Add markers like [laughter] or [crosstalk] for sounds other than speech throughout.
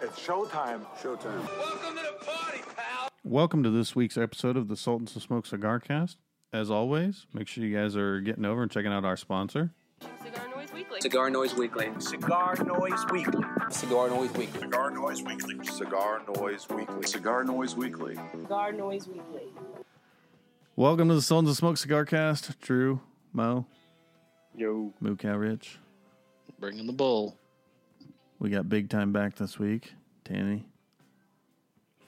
It's showtime. Showtime. Welcome to the party, pal. Welcome to this week's episode of the Sultans of Smoke Cigar Cast. As always, make sure you guys are getting over and checking out our sponsor. Cigar Noise Weekly. Cigar Noise Weekly. Cigar Noise Weekly. Cigar Noise Weekly. Cigar Noise Weekly. Cigar Noise Weekly. Cigar Noise Weekly. Cigar Noise Weekly. Welcome to the Sultans of Smoke Cigar Cast. Drew, Mo, Yo, Moo Cow Rich. Bringing the bull. We got big time back this week. Danny.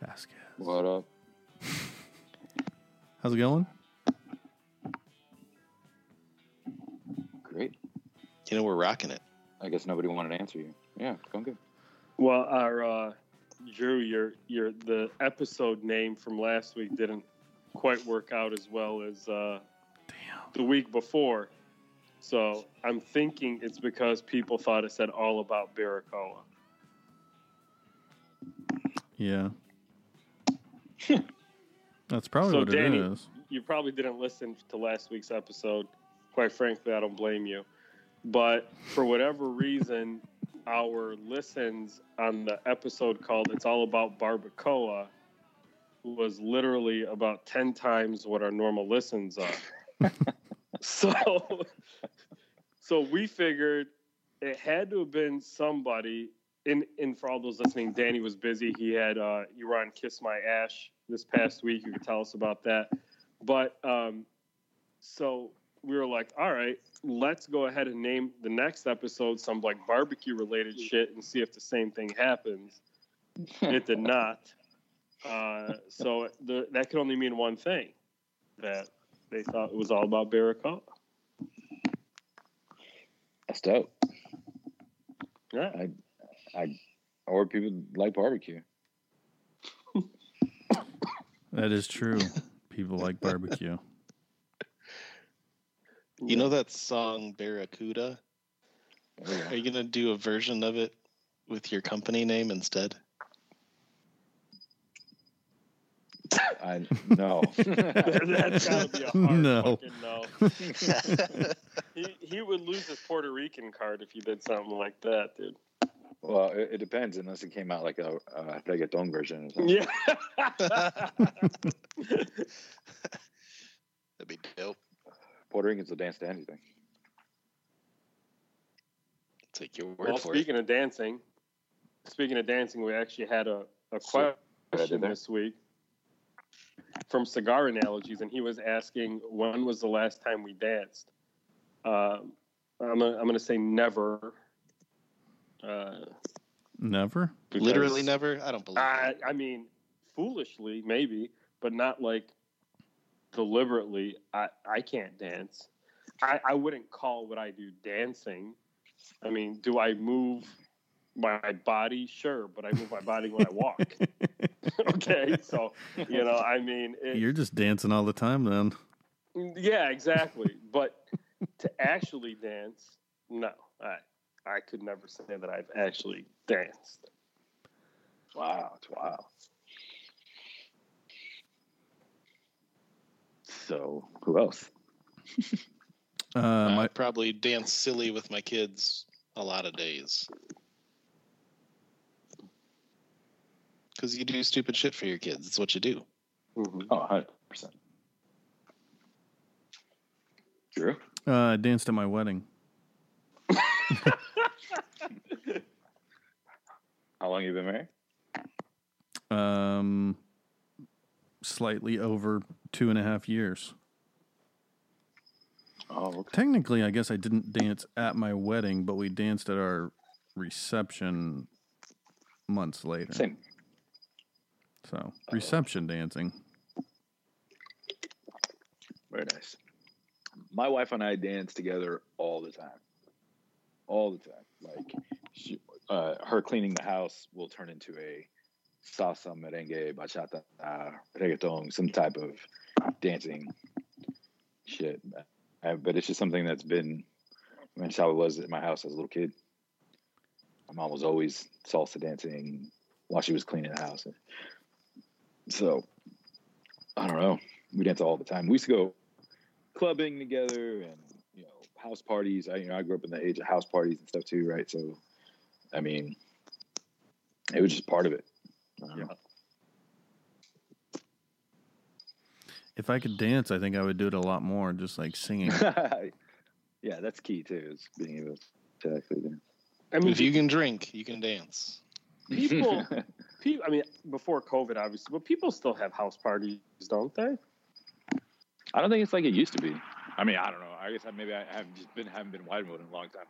Vasquez. What up? [laughs] How's it going? Great. You know, we're rocking it. I guess nobody wanted to answer you. Yeah, it's going good. well, our uh, Drew, your your the episode name from last week didn't quite work out as well as uh, the week before. So I'm thinking it's because people thought it said all about Baracoa. Yeah. [laughs] That's probably So, what Danny- it is. You probably didn't listen to last week's episode. Quite frankly, I don't blame you. But for whatever reason, our listens on the episode called It's All About Barbacoa was literally about 10 times what our normal listens are. [laughs] so, [laughs] so we figured it had to have been somebody. And, and for all those listening, Danny was busy. He had uh, you were on Kiss My Ash this past week. You could tell us about that. But um, so we were like, all right, let's go ahead and name the next episode some like barbecue related shit and see if the same thing happens. it did not. Uh, so the, that could only mean one thing that they thought it was all about Baracoa. That's dope. Yeah. I, I, or people like barbecue. That is true. People like barbecue. You know that song Barracuda? Oh, yeah. Are you going to do a version of it with your company name instead? I no. [laughs] That's gotta be a hard No. no. [laughs] He, he would lose his Puerto Rican card if he did something like that, dude. well, it, it depends unless it came out like a, a reggaeton version or something. Yeah. [laughs] That'd be dope. Puerto Ricans will dance to anything. Take your word well, for speaking of dancing, speaking of dancing, we actually had a, a question there? this week from Cigar Analogies, and he was asking when was the last time we danced. Um I'm gonna, I'm gonna say never. Uh, Never? it. Literally never? I don't believe I. I mean, foolishly maybe, but not like deliberately. I, I can't dance. I, I wouldn't call what I do dancing. I mean, do I move my body? Sure, but I move my body when I walk. [laughs] [laughs] okay, so you know, I mean, it, You're just dancing all the time then. yeah, exactly. But to actually dance, no, I I could never say that I've actually danced. Wow, it's wow. So who else? Uh, I my, probably dance silly with my kids a lot of days. Because you do stupid shit for your kids. It's what you do. Mhm. Oh, 100 percent. Drew. uh, I danced at my wedding. [laughs] How long you been married? Um, slightly over two and a half years. Oh, okay. Technically, I guess I didn't dance at my wedding, but we danced at our reception months later. Same. So, reception dancing. Very nice. My wife and I dance together all the time. All the time. Like, she, uh, her cleaning the house will turn into a salsa, merengue, bachata, uh, reggaeton, some type of dancing shit. Uh, but it's just something that's been, I mean, how it was at my house as a little kid. My mom was always salsa dancing while she was cleaning the house. So, I don't know. We dance all the time. We used to go clubbing together and you know house parties. I you know I grew up in the age of house parties and stuff too, right? So, I mean, It was just part of it. Yeah. If I could dance, I think I would do it a lot more, just like singing. [laughs] yeah, that's key too. Is being able to actually dance. I mean, If you can drink, you can dance. people, people. [laughs] I mean, before COVID, obviously, but people still have house parties, don't they? I don't think it's like it used to be. I mean, I don't know. I guess I, maybe I haven't just been haven't been wide mode in a long time.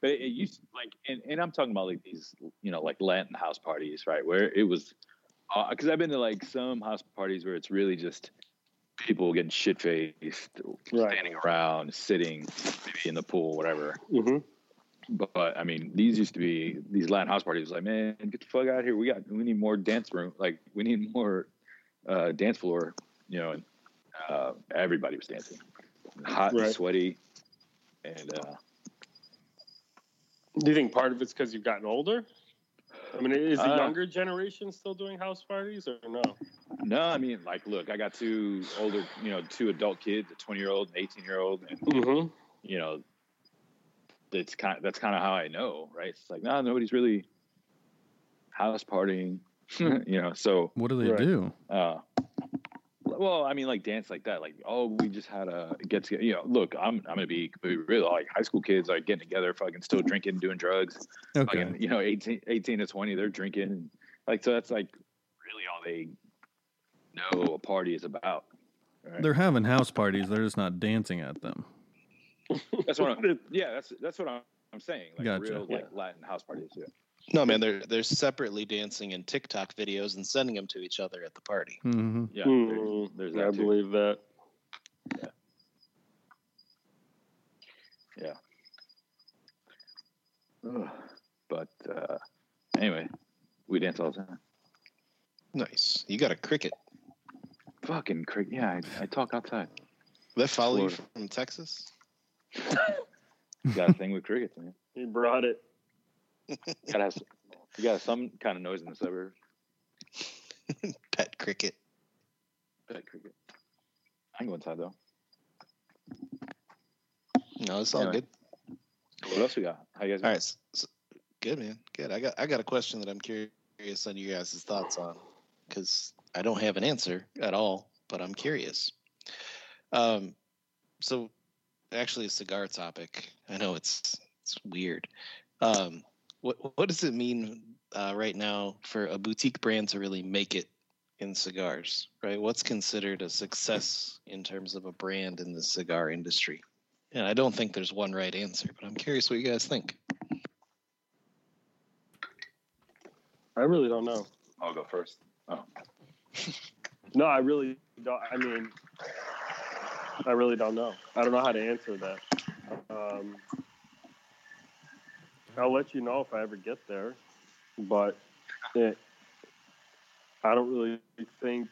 But it, it used like, and, and I'm talking about like these, you know, like Latin house parties, right? Where it was, because I've been to like some house parties where it's really just people getting shit faced, Right. standing around, sitting, maybe in the pool, whatever. Mm-hmm. But I mean, these used to be these Latin house parties. Like, man, get the fuck out of here. We got, we need more dance room. Like, we need more uh, dance floor. You know, and uh, everybody was dancing, hot, and sweaty, and uh, Do you think part of it's because you've gotten older? I mean, is the Uh, younger generation still doing house parties or no? no, I mean, like, look, I got two older, you know, two adult kids, a twenty year old, and eighteen year old, and Mm-hmm. you know, it's kind. of, that's kind of how I know, right? It's like, no, nobody's really house partying, [laughs] you know. So What do they Right. do? Uh, well, I mean, like dance like that. Like, oh, we just had a get together. You know, look, I'm I'm gonna be real. Like high school kids are getting together, fucking still drinking, doing drugs. Okay. Fucking, you know, 18, 18 to twenty, they're drinking. Like, so that's like really all they know a party is about. Right? They're having house parties. They're just not dancing at them. That's what. I'm, [laughs] yeah, that's that's what I'm, I'm saying. Like Gotcha. real like Latin house parties. Yeah. No, man, they're they're separately dancing in TikTok videos and sending them to each other at the party. Mm-hmm. Yeah. Mm, There's, there's I too. believe that. Yeah. Ugh. But uh, anyway, we dance all the time. Nice. You got a cricket. Fucking cricket. Yeah, I, I talk outside. They follow you from Texas. [laughs] You got a thing with crickets, man. He brought it. [laughs] Gotta have, you got some kind of noise in the suburbs. Pet cricket. Pet cricket. I can go inside though. No, it's all Anyway. good. What else we got? How you guys? All right. s s- good man. Good. I got I got a question that I'm curious on you guys' thoughts on because I don't have an answer at all, but I'm curious. Um, so actually, a cigar topic. I know it's it's weird. Um, what what does it mean uh, right now for a boutique brand to really make it in cigars? Right. What's considered a success in terms of a brand in the cigar industry? And I don't think there's one right answer, but I'm curious what you guys think. I really don't know. I'll go first. Oh. [laughs] No, I really don't. I mean, I really don't know. I don't know how to answer that. Um, I'll let you know if I ever get there, but it, I don't really think.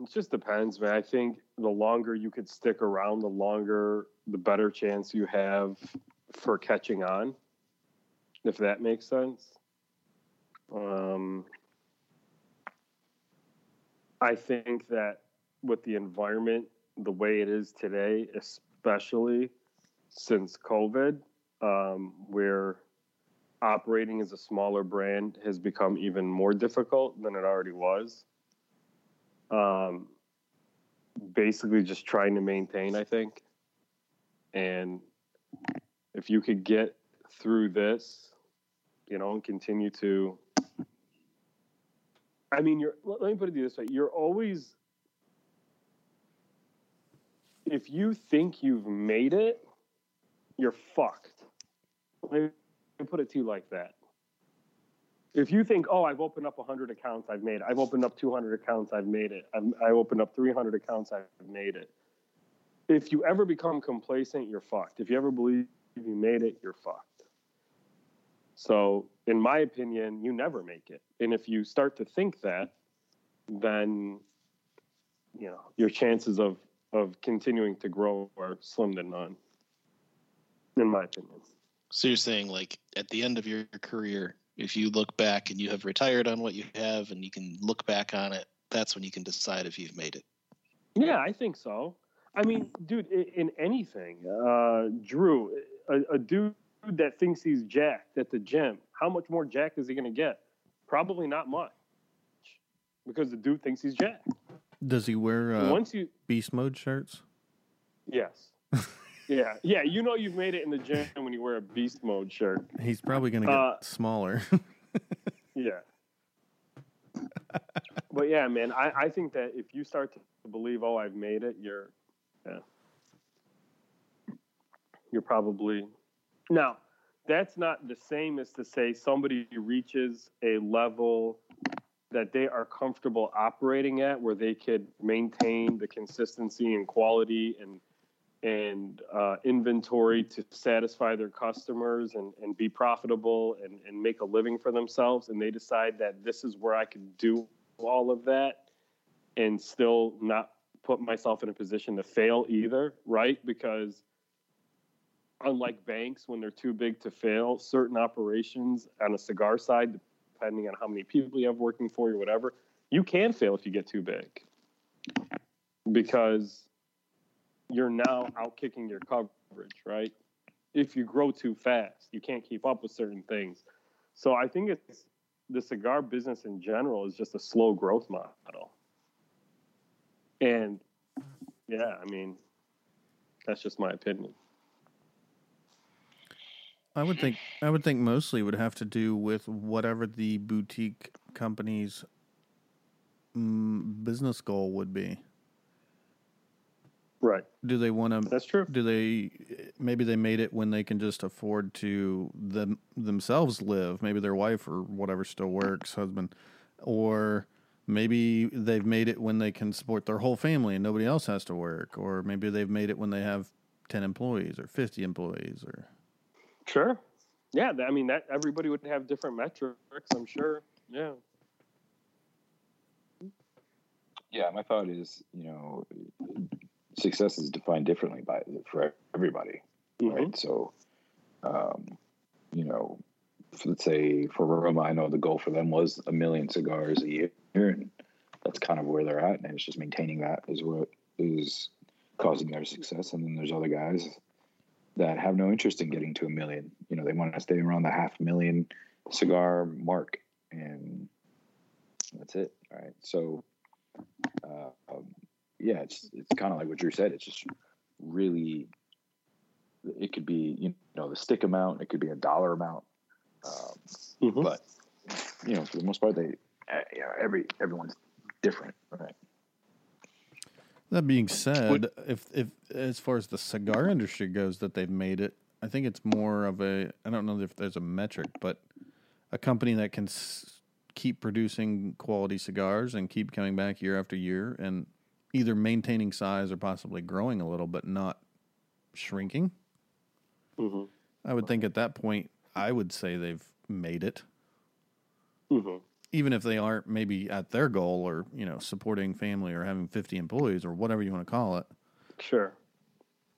It just depends, man. I think the longer you could stick around, the longer, the better chance you have for catching on, if that makes sense. Um, I think that with the environment the way it is today, especially since COVID, um, where operating as a smaller brand has become even more difficult than it already was. Um, basically, just trying to maintain, I think. And if you could get through this, you know, and continue to I mean, you're. Let me put it this way: you're always, if you think you've made it, you're fucked. Let me put it to you like that. If you think, oh, I've opened up 100 accounts, I've made it. I've opened up 200 accounts, I've made it. I've, I opened up 300 accounts, I've made it. If you ever become complacent, you're fucked. If you ever believe you made it, you're fucked. So, in my opinion, you never make it. And if you start to think that, then you know your chances of of continuing to grow are slim to none. In my opinion. So you're saying, like, at the end of your career, if you look back and you have retired on what you have and you can look back on it, that's when you can decide if you've made it. Yeah, I think so. I mean, dude, in anything, uh, Drew, a, a dude that thinks he's jacked at the gym, how much more jacked is he going to get? Probably not much, because the dude thinks he's jacked. Does he wear uh, Once you, beast mode shirts? yes, [laughs] yeah, yeah, you know you've made it in the gym when you wear a beast mode shirt. He's probably going to get Uh, smaller. [laughs] Yeah. but yeah, man, I, I think that if you start to believe, oh, I've made it, you're, yeah, you're probably now. That's not the same as to say somebody reaches a level that they are comfortable operating at, where they could maintain the consistency and quality and and uh, inventory to satisfy their customers and, and be profitable and, and make a living for themselves. And they decide that this is where I can do all of that and still not put myself in a position to fail either, right? Because unlike banks, when they're too big to fail, certain operations on a cigar side, depending on how many people you have working for you, whatever, you can fail if you get too big because you're now out kicking your coverage, right? If you grow too fast, you can't keep up with certain things. So I think it's the cigar business in general is just a slow growth model. And yeah, I mean, that's just my opinion. I would think I would think mostly would have to do with whatever the boutique company's mm, business goal would be. Right. Do they want to? That's true. Do they? Maybe they made it when they can just afford to them themselves live. Maybe their wife or whatever still works, husband, or maybe they've made it when they can support their whole family and nobody else has to work. Or maybe they've made it when they have ten employees or fifty employees or. Sure. Yeah, I mean that everybody would have different metrics, I'm sure. Yeah. Yeah, my thought is, you know, success is defined differently by for everybody, right? So, um, you know, let's say for Roma, I know the goal for them was a million cigars a year, and that's kind of where they're at, and it's just maintaining that is what is causing their success. And then there's other guys that have no interest in getting to a million. You know, they want to stay around the half million cigar mark, and that's it. All right, so. Uh, um, yeah, it's it's kind of like what Drew said. It's just really, it could be you know the stick amount, it could be a dollar amount, um, Mhm. but you know for the most part, they uh, you know every everyone's different, right? That being said, if if as far as the cigar industry goes, that they've made it, I think it's more of a I don't know if there's a metric, but a company that can s- keep producing quality cigars and keep coming back year after year and either maintaining size or possibly growing a little, but not shrinking. Mhm. I would think at that point, I would say they've made it, Mhm. Even if they aren't maybe at their goal or you know supporting family or having fifty employees or whatever you want to call it. Sure.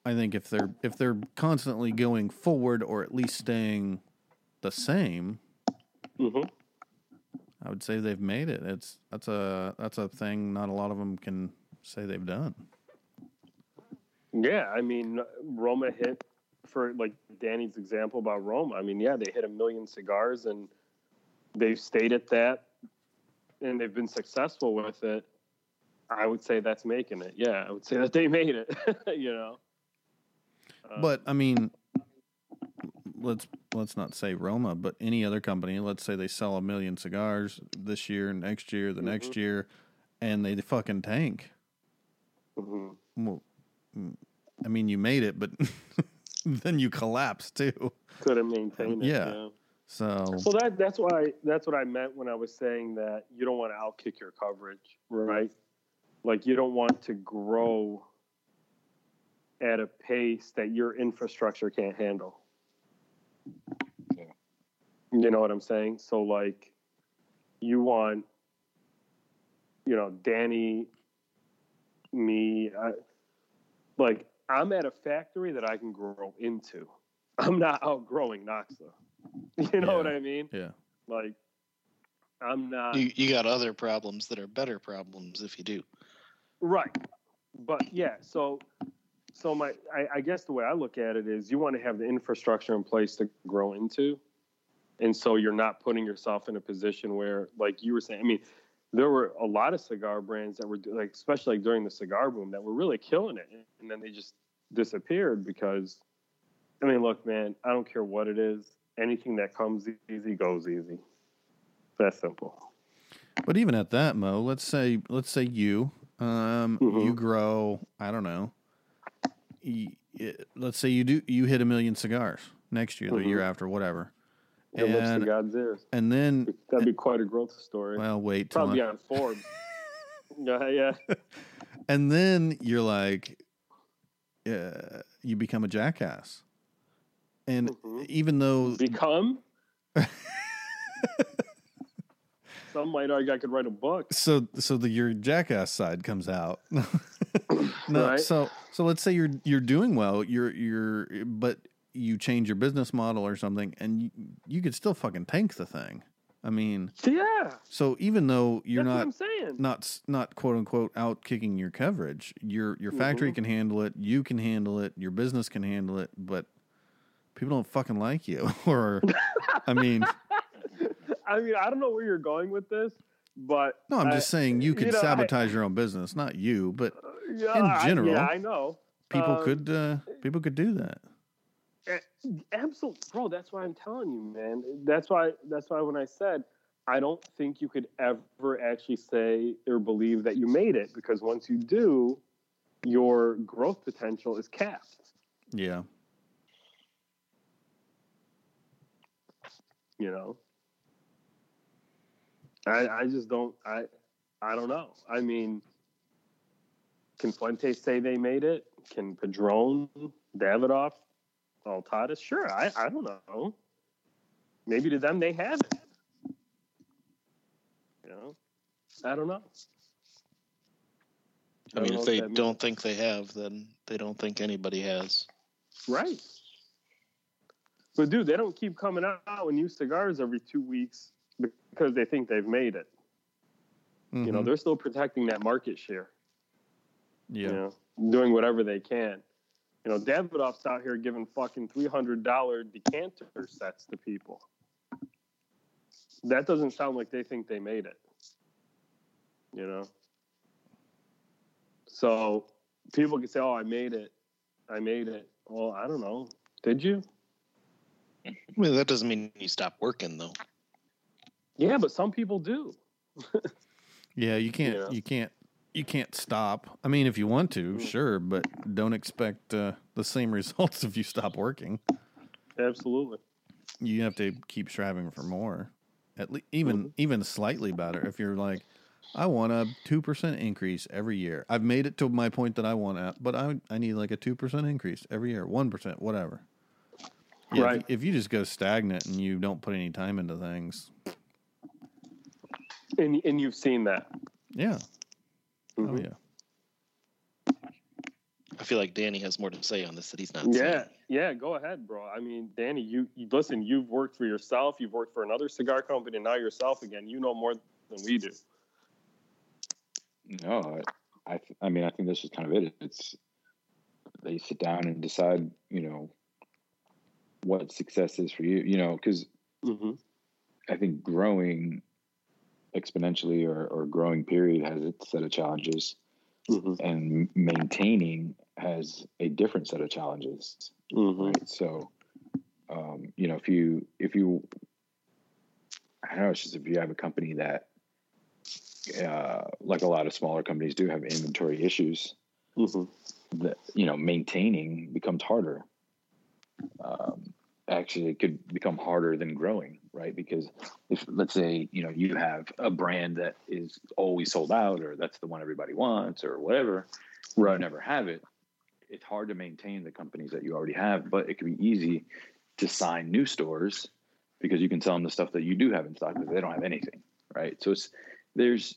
I think if they're if they're constantly going forward or at least staying the same, Mhm. I would say they've made it. It's that's a that's a thing not a lot of them can say they've done. Yeah, I mean, Roma hit for like Danny's example about Roma. I mean, yeah, they hit a million cigars and they've stayed at that and they've been successful with it. I would say that's making it. Yeah, I would say that they made it. [laughs] you know. Uh, But I mean, let's let's not say Roma, but any other company. Let's say they sell a million cigars this year, next year, the next Mm-hmm. year, and they fucking tank. mhm. Well, I mean, you made it, but [laughs] then you collapse too. couldn't maintain it. Yeah. yeah. So Well, that that's why that's what I meant when I was saying that you don't want to outkick your coverage, right? Like you don't want to grow at a pace that your infrastructure can't handle. Yeah. You know what I'm saying? So like you want you know, Danny me I, like I'm at a factory that I can grow into. I'm not outgrowing Noxa. [laughs] You know Yeah. what I mean? yeah, Like, I'm not You you got other problems that are better problems if you do. right, but yeah. So, so my I, I guess the way I look at it is you want to have the infrastructure in place to grow into, and so you're not putting yourself in a position where, like you were saying, I mean, there were a lot of cigar brands that were like, especially like during the cigar boom, that were really killing it, and then they just disappeared because, I mean, look, man, I don't care what it is, anything that comes easy goes easy. That's simple. But even at that, Mo, let's say let's say you um Mhm. you grow, I don't know. let's say you do you hit a million cigars next year, the year after, whatever. And God's ears. and then That'd be quite a growth story. well, wait Probably on Forbes. [laughs] yeah, yeah. and then you're like uh, you become a jackass. And Mhm. even though Become. [laughs] Some might argue I could write a book. so so the your jackass side comes out. [laughs] no, Right. so so let's say you're you're doing well, you're you're but you change your business model or something, and you, you could still fucking tank the thing. I mean, Yeah, so even though you're that's not not not quote unquote out kicking your coverage, your your factory Mhm. can handle it, you can handle it, your business can handle it, but people don't fucking like you. [laughs] or I mean, [laughs] I mean, I don't know where you're going with this, but no, I'm I- just saying you could know, I- sabotage your own business, not you, but yeah, in I- general, yeah, I know. people Um, could uh, people could do that. Absolutely, bro. That's why I'm telling you, man. That's why. That's why when I said I don't think you could ever actually say or believe that you made it because once you do, your growth potential is capped. Yeah. You know. I I just don't I I don't know. I mean, can Fuentes say they made it? Can Padron, Davidoff, Altadis? Sure, I I don't know. Maybe to them they have it. You know, I don't know. I don't mean, if they don't think they have, then they don't think anybody has. Right. But dude, they don't keep coming out with new cigars every two weeks because they think they've made it. You know, Mhm. they're still protecting that market share. yeah. You know, doing whatever they can. You know, Davidoff's out here giving fucking three hundred dollar decanter sets to people. That doesn't sound like they think they made it. You know. So people can say, "Oh, I made it. I made it." Well, I don't know. Did you? I mean, that doesn't mean you stop working, though. Yeah, but some people do. [laughs] Yeah, you can't Yeah. you can't you can't stop. I mean, if you want to, Mm. sure, but don't expect uh, the same [laughs] results if you stop working. Absolutely. You have to keep striving for more. At least even Mm-hmm. even slightly better. If you're like, I want a two percent increase every year. I've made it to my point that I want at, but I I need like a two percent increase every year, one percent, whatever. Yeah, if- Right. If, you just go stagnant and you don't put any time into things, And and you've seen that. yeah, oh Mhm. yeah. I feel like Danny has more to say on this that he's not Yeah, saying. yeah. Go ahead, bro. I mean, Danny, you, you listen. You've worked for yourself. You've worked for another cigar company, and now yourself again. You know more than we do. No, I, I, th- I mean, I think this is kind of it. It's they sit down and decide, you know, what success is for you. You know, because Mm-hmm. I think growing exponentially or, or growing period has its set of challenges, Mm-hmm. and maintaining has a different set of challenges. Mm-hmm. right? So, um, you know, if you if you, I don't know, it's just if you have a company that, uh, like a lot of smaller companies do, have inventory issues, Mm-hmm. that you know, maintaining becomes harder. Um, actually, it could become harder than growing, right? Because if let's say you know you have a brand that is always sold out, or that's the one everybody wants, or whatever, Right. you never have it, it's hard to maintain the companies that you already have, but it can be easy to sign new stores because you can sell them the stuff that you do have in stock because they don't have anything, right? So it's there's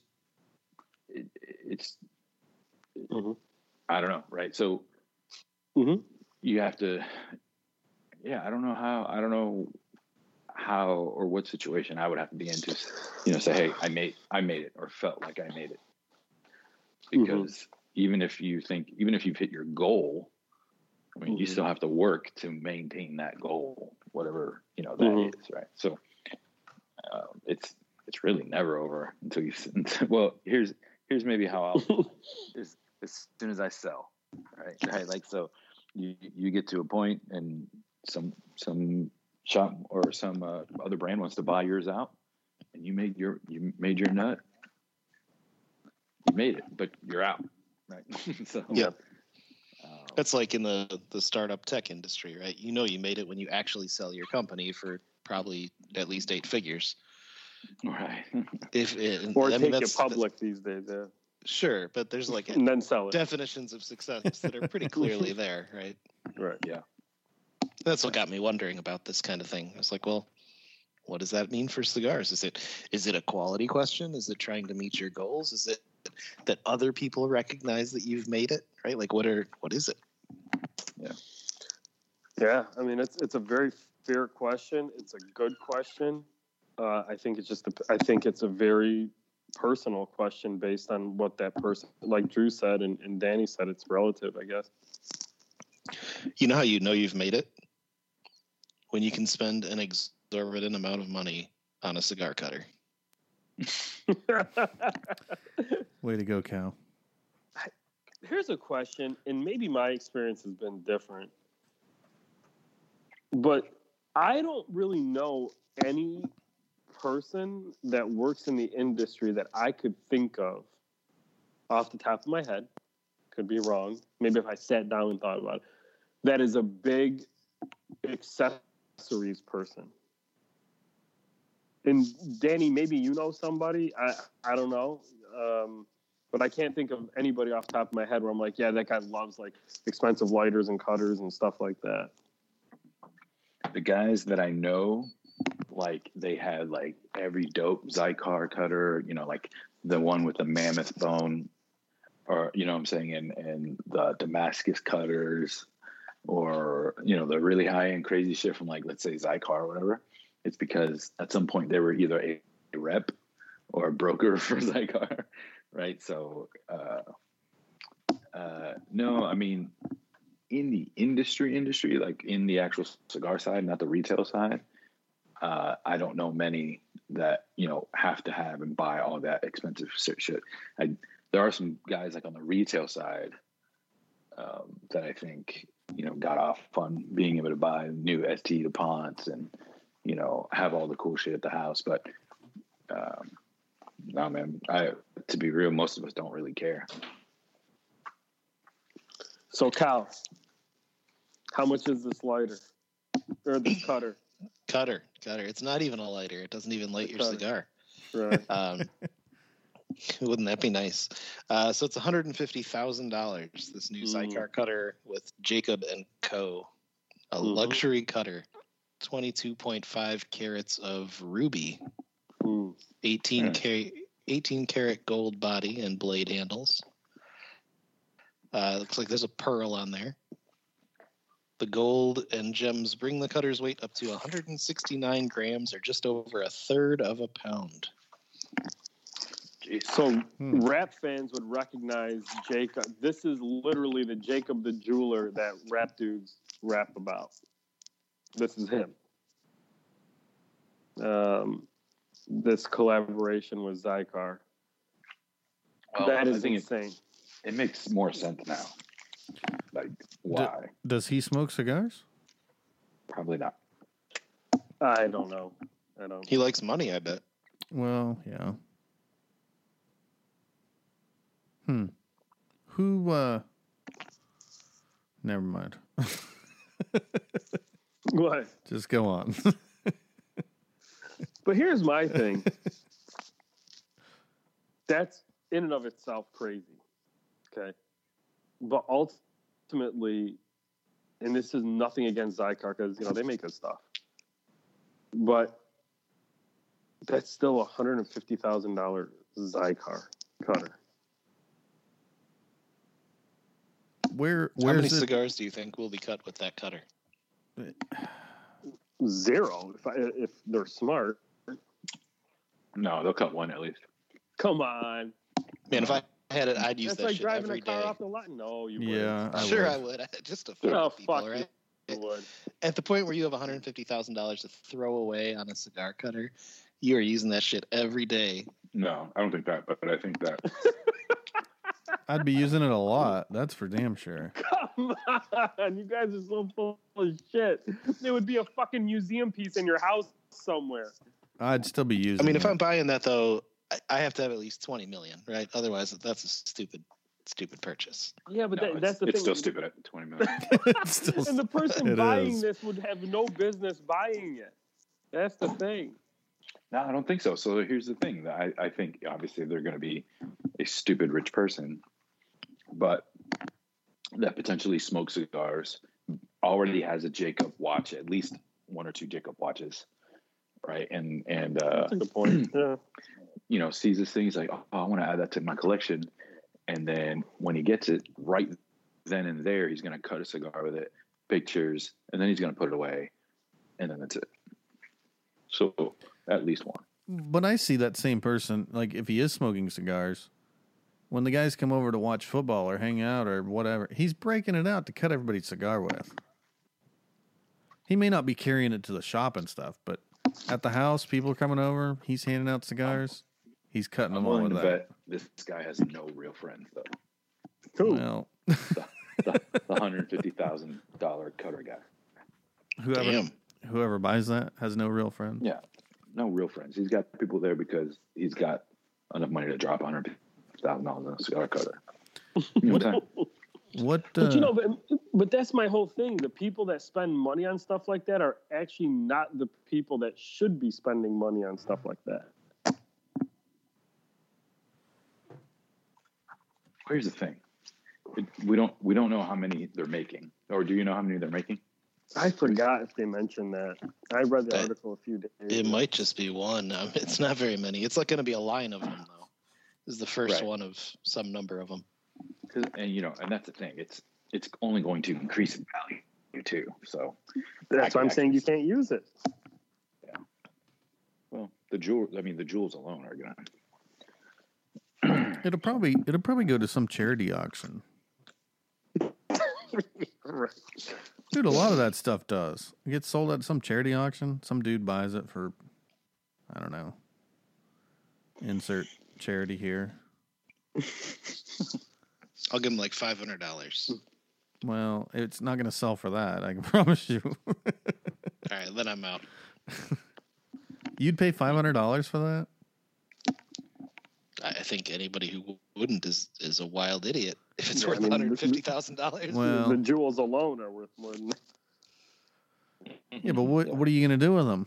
it, it's Mhm. I don't know, right? So Mhm. you have to, yeah, I don't know how, I don't know how or what situation I would have to be in to, you know, say, hey, I made, I made it, or felt like I made it, Mhm. because even if you think, even if you've hit your goal, I mean, you Mhm. still have to work to maintain that goal, whatever you know that is, Mhm. right? So um, it's it's really never over until you. [laughs] Well, here's here's maybe how I'll [laughs] is as soon as I sell, right? Right, like so, you you get to a point and some some shop or some uh, other brand wants to buy yours out, and you made your you made your nut, you made it, but you're out, right? [laughs] so Yeah. um, That's like in the the startup tech industry, right? You know you made it when you actually sell your company for probably at least eight figures. right. If it, or I mean, take it that's- public these days. Yeah, sure, but there's like [laughs] and then sell it. definitions of success that are pretty clearly [laughs] there, right? right. That's what got me wondering about this kind of thing. I was like, well, what does that mean for cigars? Is it is it a quality question? Is it trying to meet your goals? Is it that other people recognize that you've made it? Right? Like what are what is it? Yeah, Yeah, I mean it's it's a very fair question. It's a good question. Uh, I think it's just a, I think it's a very personal question based on what that person, like Drew said and, and Danny said, it's relative, I guess. You know how you know you've made it? When you can spend an exorbitant amount of money on a cigar cutter. [laughs] Way to go, Cal. Here's a question, and maybe my experience has been different, but I don't really know any person that works in the industry that I could think of off the top of my head. Could be wrong. Maybe if I sat down and thought about it, that is a big accessories person. And Danny, maybe you know somebody. I I don't know. Um, but I can't think of anybody off top of my head where I'm like, yeah, that guy loves like expensive lighters and cutters and stuff like that. the guys that I know, like they had like every dope Xikar cutter, you know, like the one with the mammoth bone, or you know what I'm saying, and and the Damascus cutters, or you know the really high end crazy shit from like let's say Xikar or whatever. It's because at some point they were either a, rep or a broker [laughs] for Xikar, right? So uh, uh, no, I mean in the industry industry like in the actual cigar side not the retail side uh, i don't know many that you know have to have and buy all that expensive shit. I, there are some guys like on the retail side um, that i think you know got off on being able to buy new S.T. Duponts and you know have all the cool shit at the house but um, no man i to be real most of us don't really care So, Cal, how much is this lighter or this cutter? Cutter, cutter. It's not even a lighter. It doesn't even light your cigar. Right. Um, [laughs] wouldn't that be nice? Uh, so it's one hundred and fifty thousand dollars. This new Mm. Xikar cutter with Jacob and Co. A Mhm. luxury cutter, twenty-two point five carats of ruby, Hmm. eighteen carat, eighteen karat gold body and blade handles. Uh, looks like there's a pearl on there. The gold and gems bring the cutter's weight up to 169 grams, or just over a third of a pound. Jeez. So, Hmm. rap fans would recognize Jacob. This is literally the Jacob the jeweler that rap dudes rap about. This is him. Um, this collaboration with Xikar. Well, that I is think it, insane. it makes more sense now like why Does he smoke cigars? probably not I don't know. I don't. He likes money, I bet. Well, yeah. Hmm. Who uh never mind. [laughs] What? Just go on. [laughs] But here's my thing. That's in and of itself crazy. Okay. But ultimately, and this is nothing against Xikar because, you know, they make good stuff. But that's still a $150,000 Xikar cutter. Where How many where's it? cigars do you think will be cut with that cutter? Zero, if, I, if they're smart. no they'll cut one at least Come on. Man, if I had it, I'd use That's that like shit driving every a car day. off the lot. No, you Yeah, wouldn't. I [laughs] sure, would. I would. [laughs] Just to Oh, fuck people, fuck right? you would. At the point where you have one hundred fifty thousand dollars to throw away on a cigar cutter, you are using that shit every day. No, I don't think that, but I think that [laughs] I'd be using it a lot. That's for damn sure. [laughs] Come on, you guys are so full of shit. There would be a fucking museum piece in your house somewhere. I'd still be using. I mean, if it. I'm buying that though, I, I have to have at least twenty million, right? Otherwise, that's a stupid, stupid purchase. Yeah, but no, that, that's the it's thing. still stupid at 20 minutes. [laughs] [laughs] It's still- And the person buying is. this would have no business buying it. That's the thing. No, I don't think so. So here's the thing: I, I think obviously they're going to be a stupid rich person, but that potentially smokes cigars, already has a Jacob watch, at least one or two Jacob watches, right? And and uh, That's a good point. [clears throat] Yeah. you know sees this thing, he's like, oh, I want to add that to my collection, and then when he gets it, right then and there, he's going to cut a cigar with it, pictures, and then he's going to put it away, and then that's it. So at least one. But I see that same person, like if he is smoking cigars, when the guys come over to watch football or hang out or whatever, he's breaking it out to cut everybody's cigar with. He may not be carrying it to the shop and stuff, but at the house, people are coming over, he's handing out cigars, he's cutting I'm them all with to that. bet this guy has no real friends though. Cool. Well, The, the hundred fifty thousand dollar cutter guy. whoever Damn. whoever buys that has no real friends. Yeah, no real friends. He's got people there because he's got enough money to drop hundred fifty thousand dollars on a cigar cutter. You [laughs] know what What? Uh, But you know, but, but that's my whole thing. The people that spend money on stuff like that are actually not the people that should be spending money on stuff like that. Here's the thing: It- we don't we don't know how many they're making, or do you know how many they're making? I forgot if they mentioned that. I read the That- article a few days. It ago. might just be one. Um, it's not very many. It's like going to be a line of them though. This is the first Right. one of some number of them. and you know, and that's the thing. It's it's only going to increase in value too. So, That's why I'm I- I saying you can't use it. Yeah. well, the jewel. I mean, the jewels alone are gonna. it'll probably it'll probably go to some charity auction. right. [laughs] Dude, a lot of that stuff does. It gets sold at some charity auction. Some dude buys it for, I don't know. Insert charity here. [laughs] I'll give him like five hundred dollars. Well, it's not going to sell for that. I can [laughs] promise you. All right, then I'm out. [laughs] You'd pay five hundred dollars for that? I I think anybody who wouldn't is is a wild idiot. If it's Yeah, I worth mean, hundred fifty thousand dollars, Well- the jewels alone are worth more than Yeah, but what what are you going to do with them?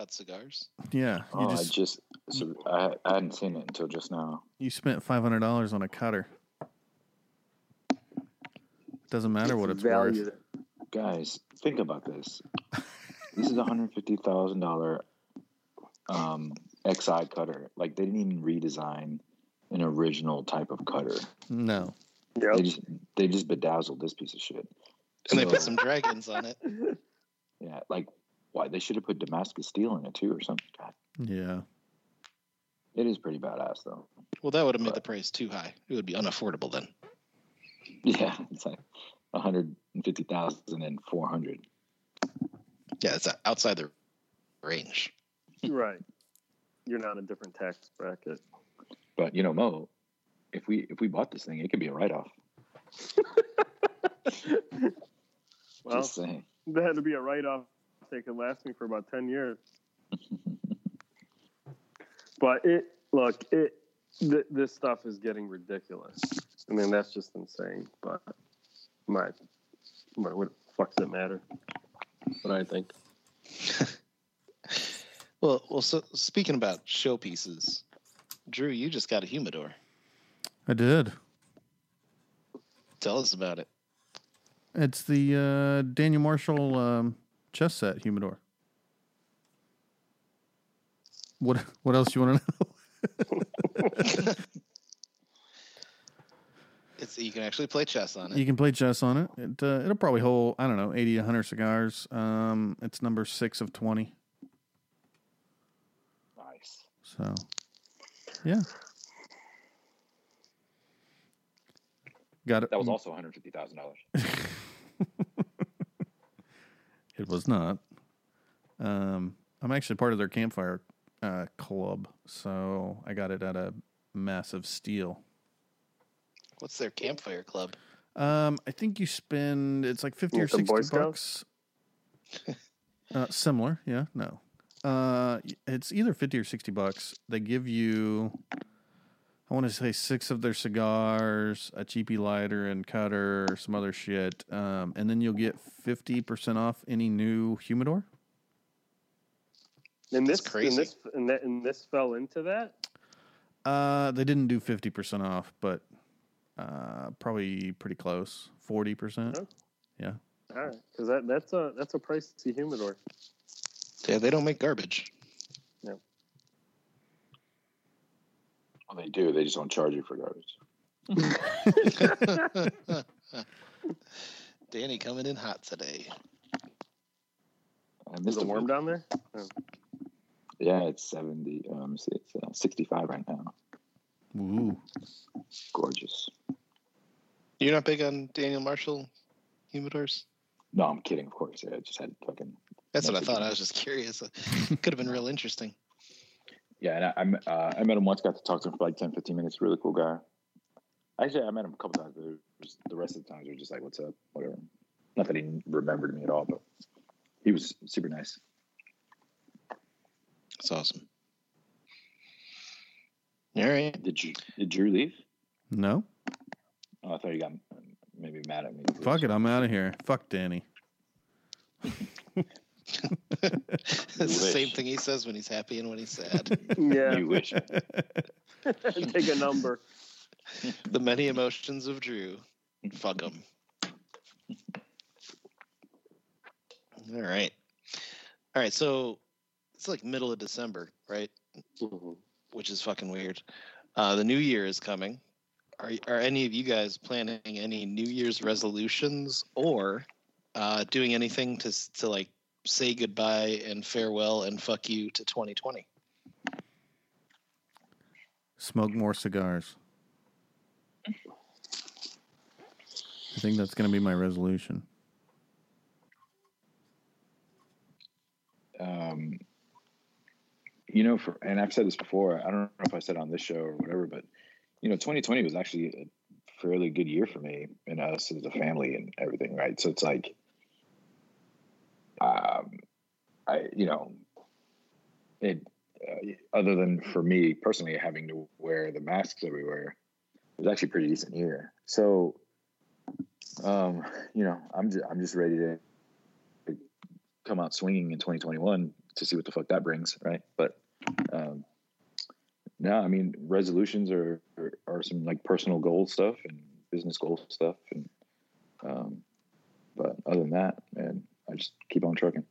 Cut cigars. Yeah, you Oh, just I just so I, I hadn't seen it until just now. you spent five hundred dollars on a cutter. Doesn't matter what it's valued. worth. Guys, think about this. [laughs] this is a hundred fifty thousand dollar um, XI cutter. Like they didn't even redesign an original type of cutter. No, Yep. They just they just bedazzled this piece of shit. And they put some dragons on it. [laughs] yeah, like why they should have put Damascus steel in it too or something. God, yeah, it is pretty badass though. Well, that would have made the price too high. It would be unaffordable then. Yeah, it's like a hundred and fifty thousand and four hundred. Yeah, it's outside the range. [laughs] right. You're not a different tax bracket. But you know, Mo, if we if we bought this thing, it could be a write off. [laughs] Well, Just saying. that had to be a write off. They could last me for about 10 years. [laughs] but it, look, it, th- this stuff is getting ridiculous. I mean, that's just insane. But my, my what the fuck does it matter? What I think. [laughs] Well, well. So speaking about showpieces, Drew, you just got a humidor. I did. Tell us about it. It's the uh, Daniel Marshall um, chess set humidor. What what else you want to know? [laughs] It's you can actually play chess on it. You can play chess on it. It uh, it'll probably hold I don't know eighty to hundred cigars. Um, it's number six of twenty. Nice. So Yeah. Got it. That was also one hundred fifty thousand dollars. [laughs] It was not. Um, I'm actually part of their campfire uh, club, so I got it at a massive steal. What's their campfire club? Um, I think you spend it's like fifty or Like the Boy sixty bucks. [laughs] uh, similar, yeah. No, uh, it's either fifty or sixty bucks. They give you, I want to say six of their cigars, a cheapy lighter and cutter, or some other shit, um, and then you'll get fifty percent off any new humidor. And this, That's crazy. And this, and, that, and this fell into that. Uh, they didn't do fifty percent off, but uh, probably pretty close, forty percent. Okay. Yeah. All right, because that that's a that's a pricey humidor. Yeah, they don't make garbage. Well, they do. They just don't charge you for garbage. [laughs] Danny coming in hot today. I Is missed it a warm down there? Yeah, it's seventy. Um, see, it's uh, sixty-five right now. Ooh. Gorgeous. You're not big on Daniel Marshall humidors? No, I'm kidding. Of course, I just had fucking That's what I thought. of I was just curious. Could have been real interesting. Yeah. And I I, met- uh, I met him once. Got to talk to him for like 10, 15 minutes. Really cool guy. Actually, I met him a couple times. But was, the rest of the times were just like, "What's up?" Whatever. Not that he remembered me at all, but he was super nice. That's awesome. All right. Did you? Did Drew leave? No, Oh, I thought you got maybe mad at me. fuck it, I'm out of here. Fuck Danny. [laughs] it's the same thing he says when he's happy and when he's sad. Yeah, You wish. [laughs] take a number. the many emotions of Drew. Fuck him. All right. All right. So it's like middle of December, right? Which is fucking weird. Uh, the new year is coming. Are, are any of you guys planning any New Year's resolutions or uh, doing anything to to like say goodbye and farewell and fuck you to 2020? Smoke more cigars. I think that's going to be my resolution. um, you know, for and I've said this before. I don't know if I said it on this show or whatever, but you know, 2020 was actually a fairly good year for me and us as a family and everything, right? So it's like, um, I you know, it uh, other than for me personally having to wear the masks everywhere, it was actually pretty decent year. So, um, you know, I'm just, I'm just ready to come out swinging in 2021 to see what the fuck that brings, right? But um, no, I mean resolutions are, are are some like personal goal stuff and business goal stuff, and um, but other than that, man, I just keep on trucking.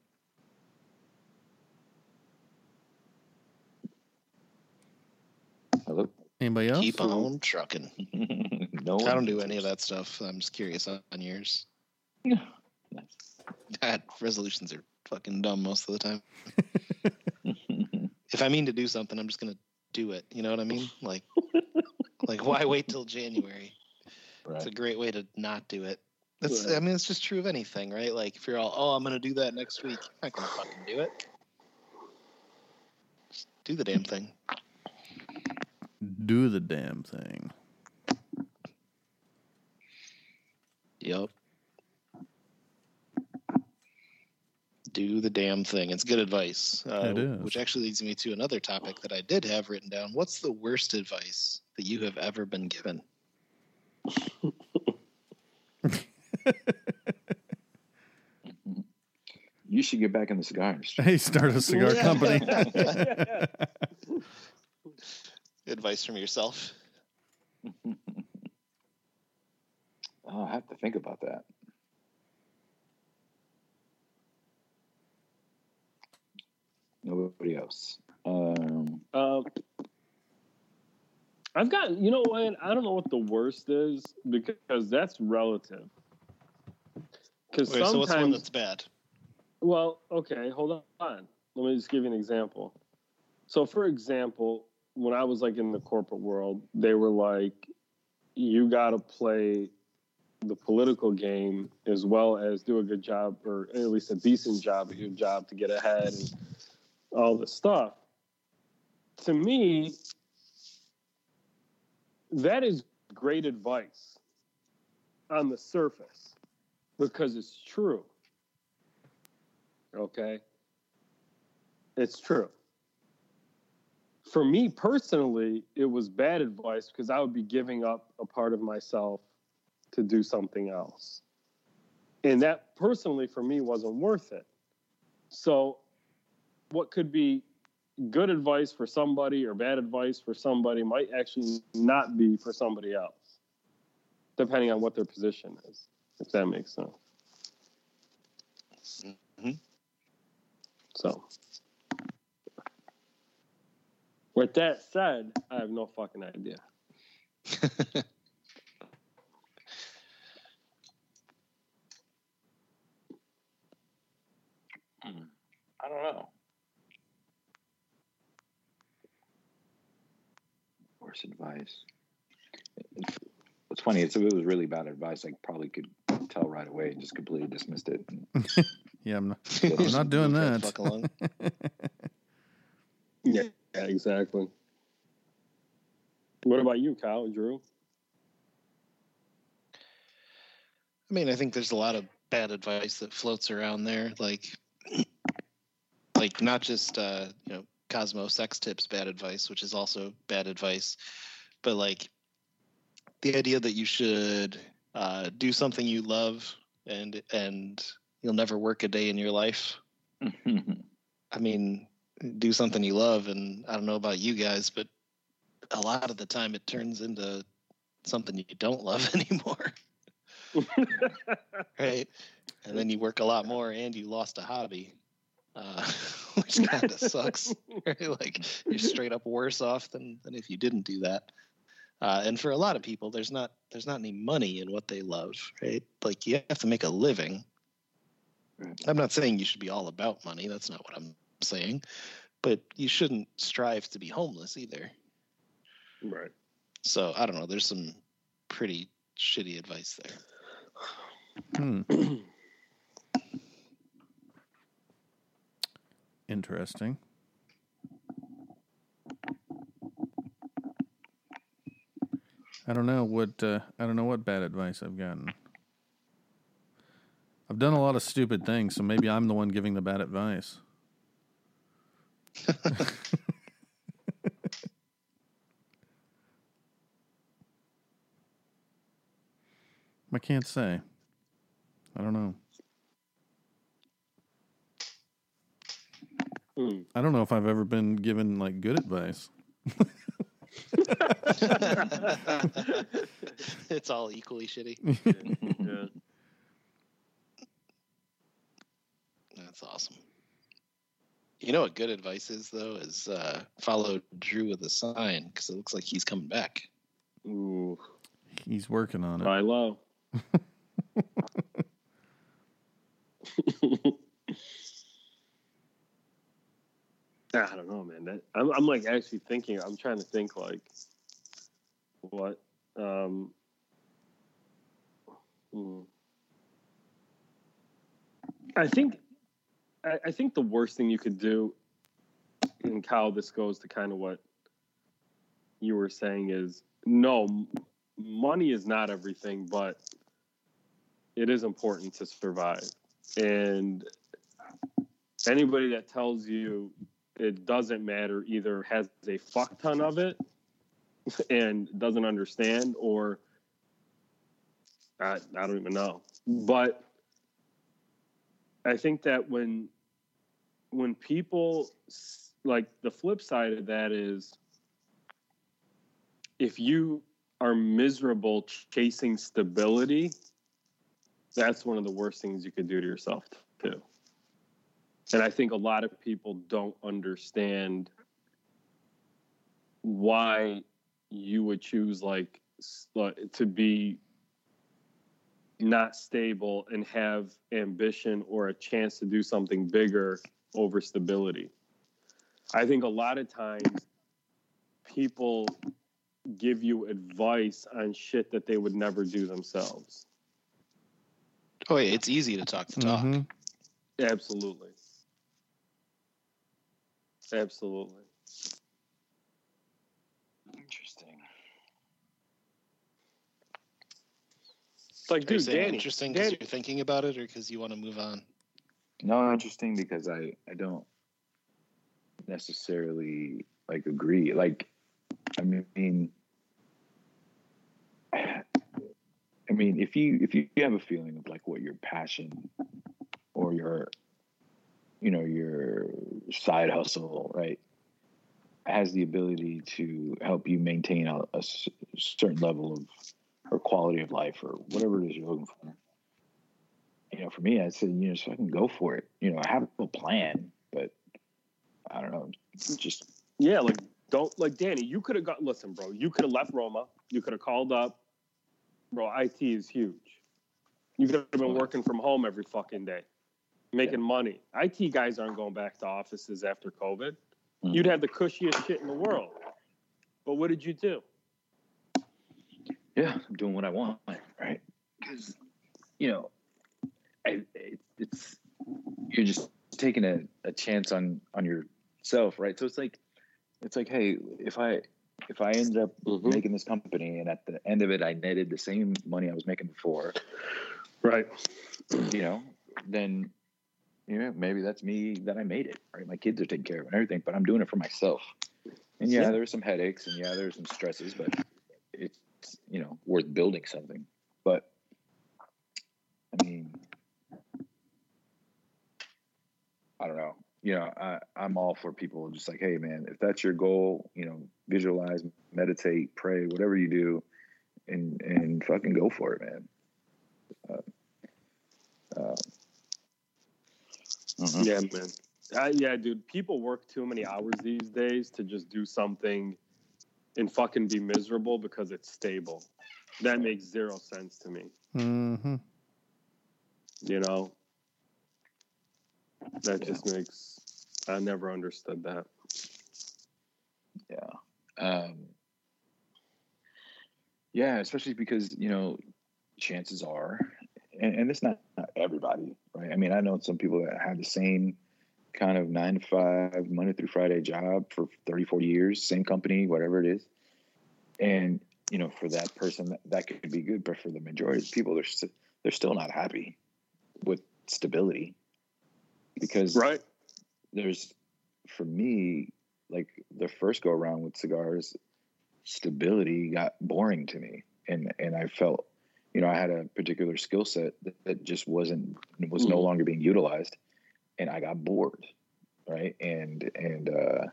Hello. Anybody else? Keep on trucking. [laughs] no, I don't do any of that stuff. I'm just curious on, on yours. Nice. God, [laughs] resolutions are fucking dumb most of the time. [laughs] if I mean to do something, I'm just gonna do it. You know what I mean? Like, like why wait till January? It's a great way to not do it. That's, Right. I mean, it's just true of anything, right? Like, if you're all, oh, I'm gonna do that next week, you're not gonna fucking do it. Just do the damn thing. Do the damn thing. Yep. Do the damn thing. It's good advice. Uh, It is. Which actually leads me to another topic that I did have written down. What's the worst advice that you have ever been given? [laughs] [laughs] You should get back in the cigar industry. Hey, start a cigar company. [laughs] Advice from yourself? [laughs] Oh, I have to think about that. Nobody else. Um, Uh, I've got, you know what? I don't know what the worst is because that's relative. Because Wait, so what's one that's bad? well, okay, hold on. Let me just give you an example. So, for example, when I was like in the corporate world, they were like, you got to play the political game as well as do a good job or at least a decent job at your job to get ahead and all this stuff. To me, that is great advice on the surface because it's true. Okay? It's true. For me personally, it was bad advice because I would be giving up a part of myself to do something else. And that personally for me wasn't worth it. So, what could be good advice for somebody or bad advice for somebody might actually not be for somebody else, depending on what their position is, if that makes sense. Mhm. So, with that said, I have no fucking idea. [laughs] I don't know. Worse advice. It's, funny. It's, if it was really bad advice, I probably could tell right away and just completely dismissed it. [laughs] [laughs] Yeah, I'm not. I'm not doing that. fuck along. Yeah, [laughs] yeah, exactly. What about you, Kyle, Drew? I mean, I think there's a lot of bad advice that floats around there, like, [clears throat] like not just uh, you know Cosmo sex tips bad advice, which is also bad advice, but like the idea that you should uh, do something you love and and you'll never work a day in your life. [laughs] I mean, do something you love, and I don't know about you guys, but a lot of the time it turns into something you don't love [laughs] anymore [laughs] right? And then you work a lot more, and you lost a hobby, uh, which kind of sucks. Right? Like you're straight up worse off than than if you didn't do that. Uh, and for a lot of people, there's not there's not any money in what they love, right? Like you have to make a living. Right. I'm not saying you should be all about money. That's not what I'm saying. But you shouldn't strive to be homeless either. right. So I don't know. There's some pretty shitty advice there. Hmm. [clears throat] Interesting. I don't know what uh, I don't know what bad advice I've gotten. I've done a lot of stupid things, so maybe I'm the one giving the bad advice. [laughs] I can't say. I don't know. Hmm. I don't know if I've ever been given like good advice. [laughs] [laughs] it's all equally shitty. Yeah. That's awesome. You know what good advice is though is uh, follow Drew with a sign because it looks like he's coming back. Ooh, He's working on it. buy low. [laughs] [laughs] I don't know, man. That I'm, I'm like actually thinking. I'm trying to think like what. Um, hmm. I think, I, I think the worst thing you could do, and Kyle, this goes to kind of what you were saying is no, money is not everything, but it is important to survive. And anybody that tells you it doesn't matter either has a fuck ton of it and doesn't understand, or I, I don't even know. But I think that when when people like the flip side of that is if you are miserable chasing stability, that's one of the worst things you could do to yourself too. And I think a lot of people don't understand why you would choose like like, to be not stable and have ambition or a chance to do something bigger over stability. I think a lot of times people give you advice on shit that they would never do themselves. Oh, yeah, it's easy to talk the talk. Mhm. Absolutely. Absolutely. Interesting. It's like, Are you dude, Danny, interesting because you're thinking about it, or because you want to move on? No, interesting because I I don't necessarily like agree. Like, I mean, [sighs] I mean, if you if you have a feeling of like what your passion or your you know your side hustle, right, has the ability to help you maintain a certain level of or quality of life or whatever it is you're looking for you know, for me, I said, you know, so I can go for it. You know, I have a plan, but I don't know, just yeah, like, don't, like, Danny, you could have got, listen, bro, you could have left Roma. You could have called up. Bro, IT is huge. You could have been working from home every fucking day, making money. IT guys aren't going back to offices after COVID. Mm. You'd have the cushiest shit in the world. But what did you do? yeah, I'm doing what I want, right? Because you know, I, it, it's you're just taking a, a chance on on yourself, right? So it's like it's like, hey, if I if I end up Mhm. making this company and at the end of it I netted the same money I was making before, Right. you know, then you know maybe that's me that I made it. Right, my kids are taken care of and everything, but I'm doing it for myself. And yeah, Yeah. there's some headaches and yeah, there's some stresses, but it's you know worth building something. But I mean, I don't know. You know, I, I'm all for people just like, hey, man, if that's your goal, you know, visualize, meditate, pray, whatever you do, and and fucking go for it, man. Uh, uh, Don't. Yeah, man. Uh, yeah, dude. People work too many hours these days to just do something and fucking be miserable because it's stable. That makes zero sense to me. Mhm. You know, that just makes. I never understood that. Yeah. Um, yeah, especially because, you know, chances are, and, and it's not, not everybody, right? I mean, I know some people that have the same kind of nine to five, Monday through Friday job for 30, 40 years, same company, whatever it is. And, you know, for that person, that, that could be good. But for the majority of people, they're, st- they're still not happy with stability because Right. there's for me like the first go around with cigars stability got boring to me and and i felt you know i had a particular skill set that, that just wasn't was no Mhm. longer being utilized and i got bored right and and uh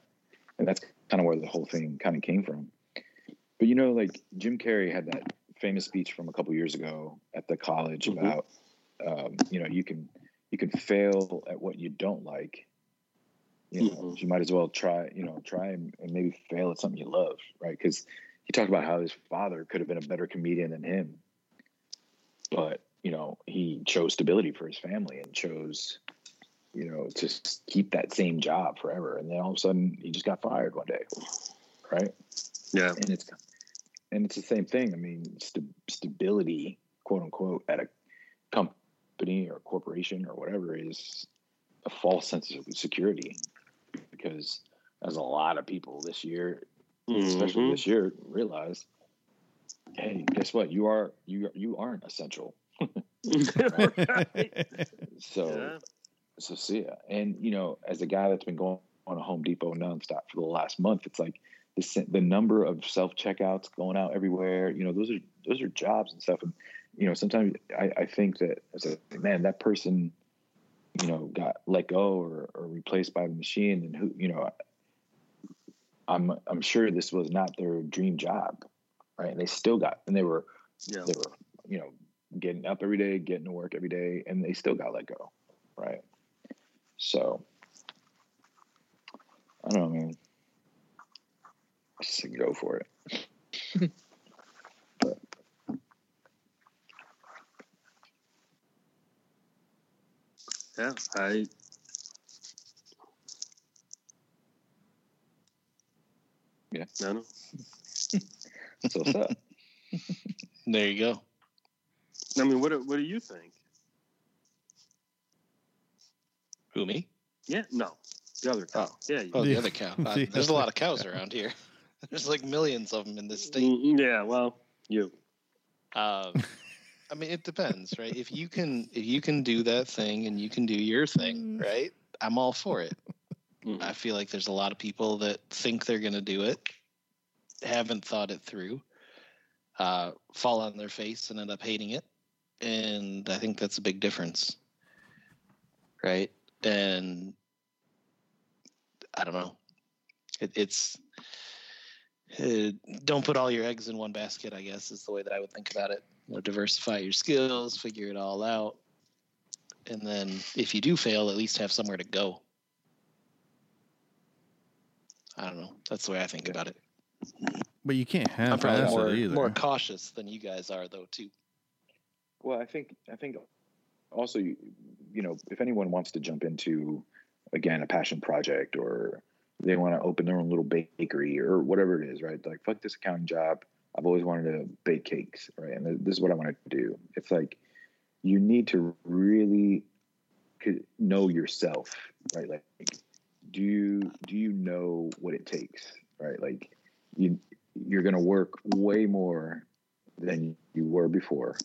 and that's kind of where the whole thing kind of came from but you know like jim carrey had that famous speech from a couple years ago at the college Mhm. about um you know you can you can fail at what you don't like you know Mhm. you might as well try you know try and, and maybe fail at something you love right because he talked about how his father could have been a better comedian than him but you know he chose stability for his family and chose you know to keep that same job forever and then all of a sudden he just got fired one day right Yeah. and it's and it's the same thing i mean st- stability quote unquote at a company or corporation or whatever is a false sense of security because as a lot of people this year especially Mhm. this year realize hey guess what you are you you aren't essential Right. [laughs] so Yeah. so see ya. And you know, as a guy that's been going on a Home Depot nonstop for the last month, it's like the the number of self checkouts going out everywhere. You know, those are those are jobs and stuff. And you know, sometimes I, I think that it's like, man, that person, you know, got let go or, or replaced by the machine, and who, you know, I'm I'm sure this was not their dream job, right? And they still got, and they were Yeah. they were, you know, getting up every day, getting to work every day, and they still got let go, right? So, I don't know, man. Just go for it. [laughs] Yeah. I. Yeah. No, know. So what's up? [laughs] There you go. I mean, what do, what do you think? Who me? Yeah, no, the other cow. Yeah, you, Oh, the The- other cow. [laughs] Uh, the there's a lot of cows around here. [laughs] There's like millions of them in this state. Mm, yeah. Well, you. Um, I mean, it depends, right? If you can, if you can do that thing and you can do your thing, right? I'm all for it. Mm. I feel like there's a lot of people that think they're going to do it, haven't thought it through, uh, fall on their face and end up hating it, and I think that's a big difference, right? And I don't know, it, it's uh, don't put all your eggs in one basket. I guess is the way that I would think about it. You know, diversify your skills, figure it all out, and then if you do fail, at least have somewhere to go. I don't know. That's the way I think about it. But you can't I'm have probably more, either. more cautious than you guys are, though, too. Well, I think I think also you, you know if anyone wants to jump into again a passion project or they want to open their own little bakery or whatever it is, right? Like fuck this accounting job. I've always wanted to bake cakes, right? And this is what I want to do. It's like you need to really know yourself, right? Like do you do you know what it takes, right? Like you you're going to work way more than you were before.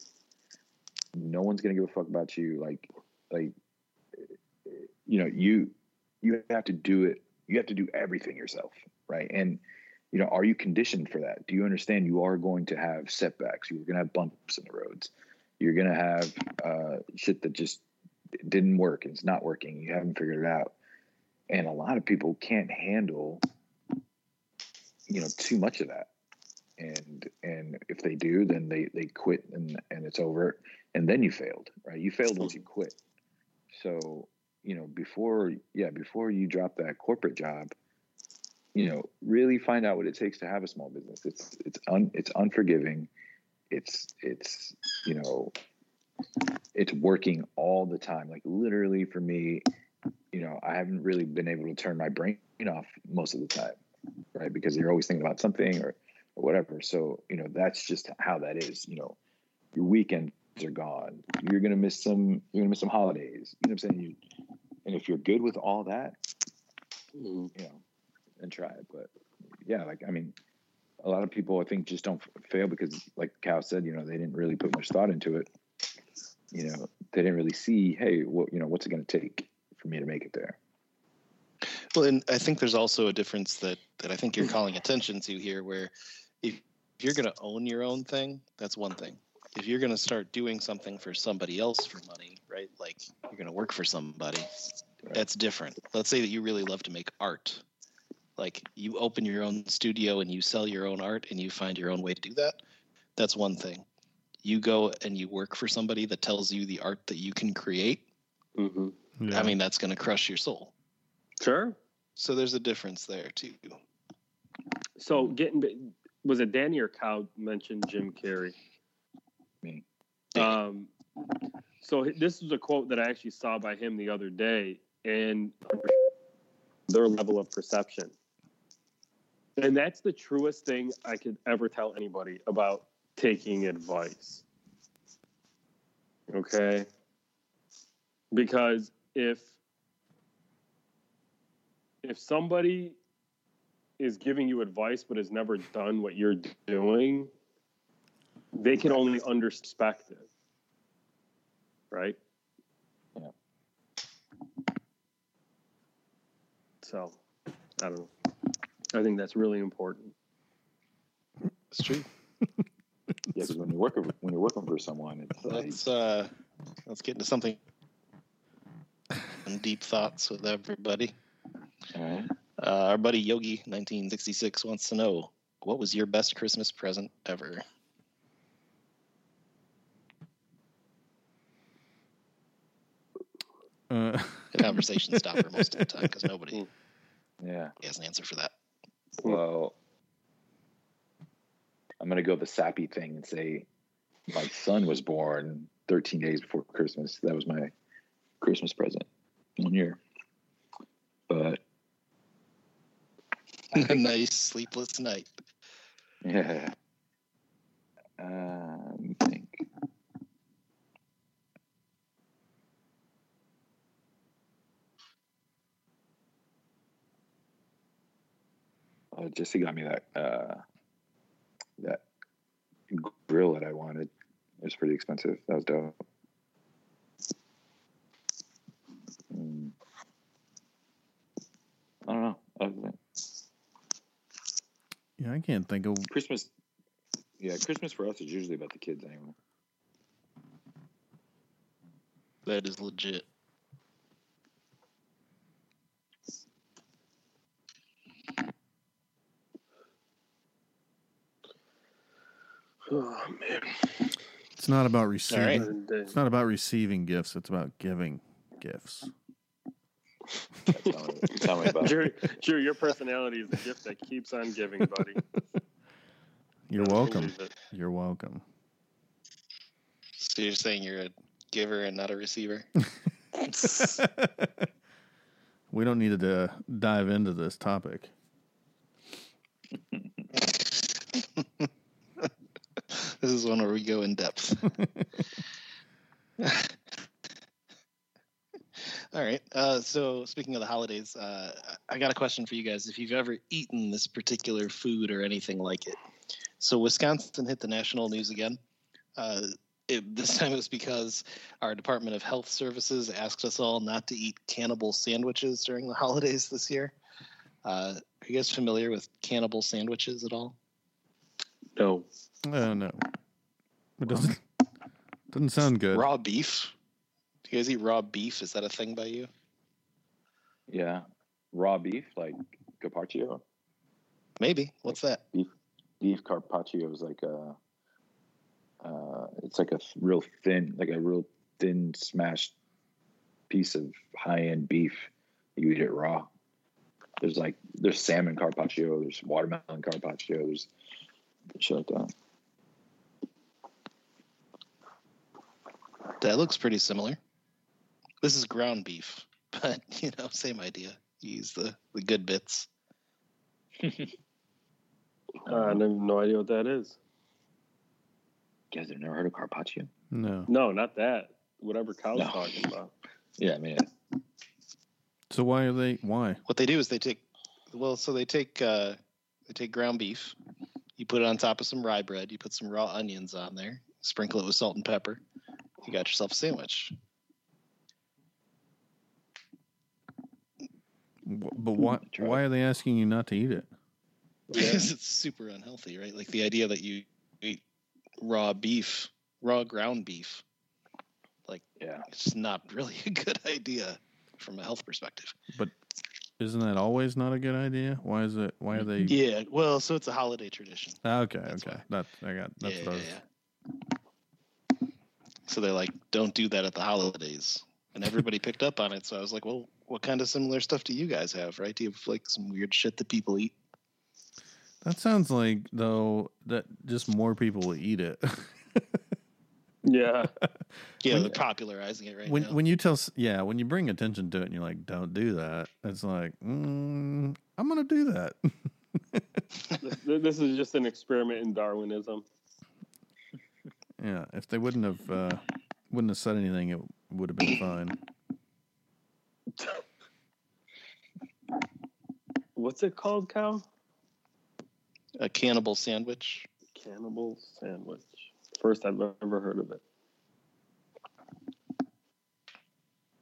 No one's gonna give a fuck about you like like you know you you have to do it you have to do everything yourself right? And you know are you conditioned for that? Do you understand you are going to have setbacks? You're going to have bumps in the roads. You're going to have uh, shit that just didn't work and it's not working. You haven't figured it out. And a lot of people can't handle you know too much of that. And and if they do then they they quit and and it's over. And then you failed right? You failed once you quit. So you know before yeah before you drop that corporate job you know really find out what it takes to have a small business. It's it's un, it's unforgiving. It's it's you know it's working all the time. Like literally for me you know i haven't really been able to turn my brain off most of the time right because you're always thinking about something or or whatever. So, you know, that's just how that is. You know, your weekends are gone. You're gonna miss some you're gonna miss some holidays. You know what I'm saying? You and if you're good with all that, Mm. you know, and try it. But yeah, like I mean, a lot of people I think just don't fail because like Cal said, you know, they didn't really put much thought into it. You know, they didn't really see, hey, what you know, what's it gonna take for me to make it there? Well, and I think there's also a difference that that I think you're calling attention to here, where if, if you're going to own your own thing, that's one thing. If you're going to start doing something for somebody else for money, right? Like you're going to work for somebody, that's different. Let's say that you really love to make art. Like you open your own studio and you sell your own art and you find your own way to do that. That's one thing. You go and you work for somebody that tells you the art that you can create. hmm Yeah. I mean, that's going to crush your soul. Sure. So there's a difference there too. So getting was it Danny or Cow mentioned Jim Carrey? Me. Um, so this was a quote that I actually saw by him the other day, and their level of perception, and that's the truest thing I could ever tell anybody about taking advice. Okay, because if if somebody is giving you advice but has never done what you're doing, they can only underspect it. Right? Yeah. So, I don't know. I think that's really important. It's true. [laughs] Yeah, because when you're working when you're working for someone, it's like Let's uh let's get into something some deep thoughts with everybody. All right. Uh, our buddy Yogi 1966 wants to know what was your best Christmas present ever? Uh, The conversation stopper most of the time because nobody Yeah. has an answer for that. Well, I'm gonna go the sappy thing and say my son was born 13 days before Christmas. That was my Christmas present one year. But [laughs] a nice [laughs] sleepless night. Yeah. Uh, let me think. Oh, Jesse got me that uh, that grill that I wanted. It was pretty expensive. That was dope. Mm. I don't know. Other than Yeah, I can't think of. Christmas, yeah, Christmas for us is usually about the kids anyway. That is legit. Oh man. It's not about receiving. right. It's not about receiving gifts. It's about giving gifts. Tell me, tell me about it. Drew, Drew, your personality is a gift that keeps on giving, buddy. You're Gotta welcome. You're welcome. So you're saying you're a giver and not a receiver? [laughs] [laughs] we don't need to uh, dive into this topic. [laughs] this is one where we go in depth. All right. Uh, so speaking of the holidays, uh, I got a question for you guys. If you've ever eaten this particular food or anything like it, so Wisconsin hit the national news again. Uh, it, [laughs] this time it was because our Department of Health Services asked us all not to eat cannibal sandwiches during the [laughs] holidays this year. Uh, are you guys familiar with cannibal sandwiches at all? No. Oh no, it doesn't doesn't sound good. Raw beef. You guys eat raw beef? Is that a thing by you? Yeah, raw beef like carpaccio. Maybe. What's that? Beef carpaccio is like a, uh, it's like a real thin, like a real thin smashed piece of high end beef. You eat it raw. There's like there's salmon carpaccio, there's watermelon carpaccio, there's shit like that. That looks pretty similar. This is ground beef, [laughs] but you know, same idea. You use the the good bits. Uh, I have no idea what that is. You guys have never heard of carpaccio? No. No, not that. Whatever Kyle's No. talking about. [laughs] Yeah, I mean, So why are they? Why? What they do is they take, well, so they take uh, they take ground beef, you put it on top of some rye bread, you put some raw onions on there, sprinkle it with salt and pepper. You got yourself a sandwich. But why? Why are they asking you not to eat it? because [laughs] it's super unhealthy, right? Like the idea that you eat raw beef, raw ground beef, Like yeah. it's not really a good [laughs] idea from a health perspective. But isn't that always not a good idea? Why is it? Why are they? Yeah, well, so it's a holiday tradition. Ah, Okay, That's okay. why. That I got. That's yeah, what I was. yeah. So they're like, don't do that at the holidays. And everybody picked up on it. So I was like, well, what kind of similar stuff do you guys have, right? Do you have like some weird shit that people eat? That sounds like though that just more people will eat it. [laughs] Yeah. Yeah, When- they're popularizing it right when now. when you tell yeah when you bring attention to it and you're like don't do that it's like mm, I'm gonna do that. [laughs] this, this is just an experiment in Darwinism. yeah, if they wouldn't have uh, wouldn't have said anything, it would have been fine. What's it called, Cal? a cannibal sandwich. Cannibal sandwich. First I've ever heard of it.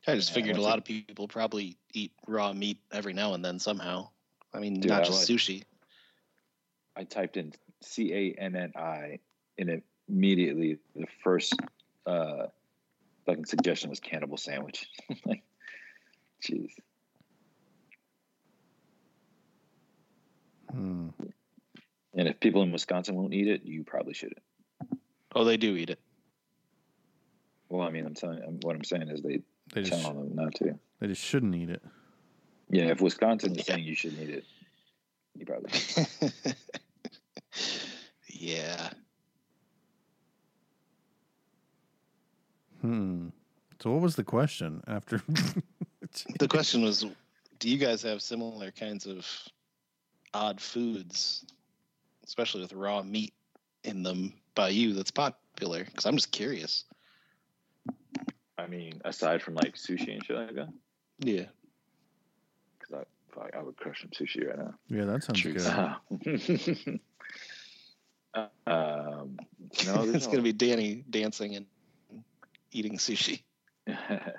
I just Yeah, figured a lot it- of people probably eat raw meat every now and then somehow. I mean, Dude, not I just like- sushi. I typed in C A N N I, and immediately the first uh, fucking suggestion was cannibal sandwich. [laughs] like, jeez. Hmm. And if people in Wisconsin won't eat it, you probably shouldn't. Oh, they do eat it. Well, I mean, I'm telling you, what I'm saying is they They just tell them not to. they just shouldn't eat it. Yeah, if Wisconsin is saying you shouldn't eat it, you probably. [laughs] yeah. Hmm. So what was the question after? [laughs] The question was, do you guys have similar kinds of odd foods, especially with raw meat in them by you that's popular? Because I'm just curious. I mean, aside from like sushi and shit like that, Yeah. because I, fuck, I would crush some sushi right now. Yeah, that sounds True. good. [laughs] Uh, um, no, [laughs] it's no- gonna be Danny dancing and eating sushi. [laughs] [laughs]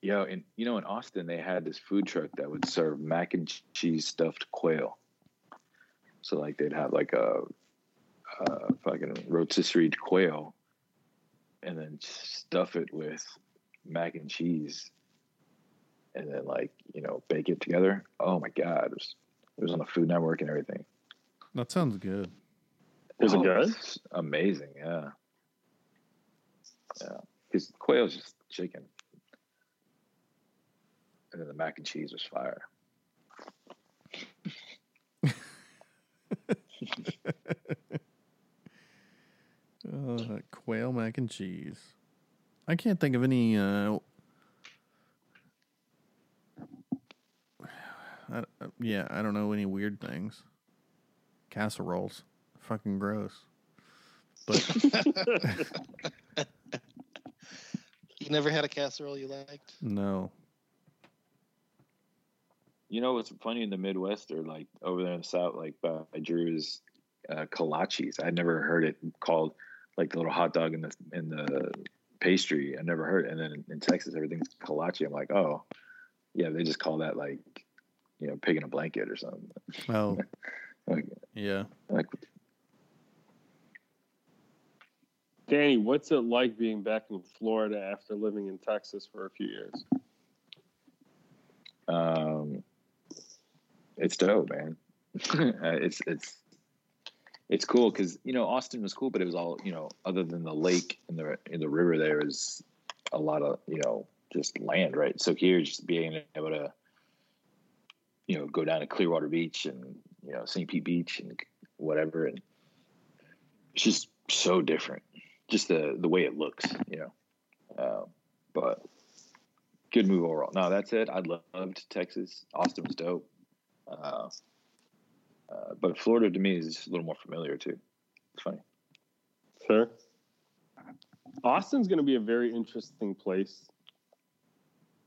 Yo, and you know, in Austin, they had this food truck that would serve mac and cheese stuffed quail. So, like, they'd have like a, a fucking rotisserie quail, and then stuff it with mac and cheese, and then like you know bake it together. Oh my god, it was, it was on the Food Network and everything. That sounds good. Was it Oh, good? Amazing, yeah. Yeah, because quail is just chicken, and then the mac and cheese was fire. Uh, quail mac and cheese. I can't think of any. Uh, I, uh, yeah, I don't know any weird things. Casseroles, fucking gross. But [laughs] [laughs] You never had a casserole you liked? no, You know what's funny in the Midwest or like over there in the South, like by Drew's uh, kolaches. I'd never heard it called like the little hot dog in the in the pastry. I never heard. It. And then in, in Texas, everything's kolache. I'm like, oh, yeah, they just call that like you know pig in a blanket or something. oh [laughs] Like, yeah, like Danny, what's it like being back in Florida after living in Texas for a few years? Um, it's dope, man. [laughs] Uh, it's it's it's cool because you know Austin was cool, but it was all you know other than the lake and the in the river. There a lot of you know just land, right? So here, just being able to you know go down to Clearwater Beach and you know St. Pete Beach and whatever, and it's just so different. Just the the way it looks, you know. Uh, but good move overall. No, that's it. I loved Texas. Austin was dope. Uh, uh, but Florida to me is just a little more familiar too. It's funny. Sure. Austin's going to be a very interesting place.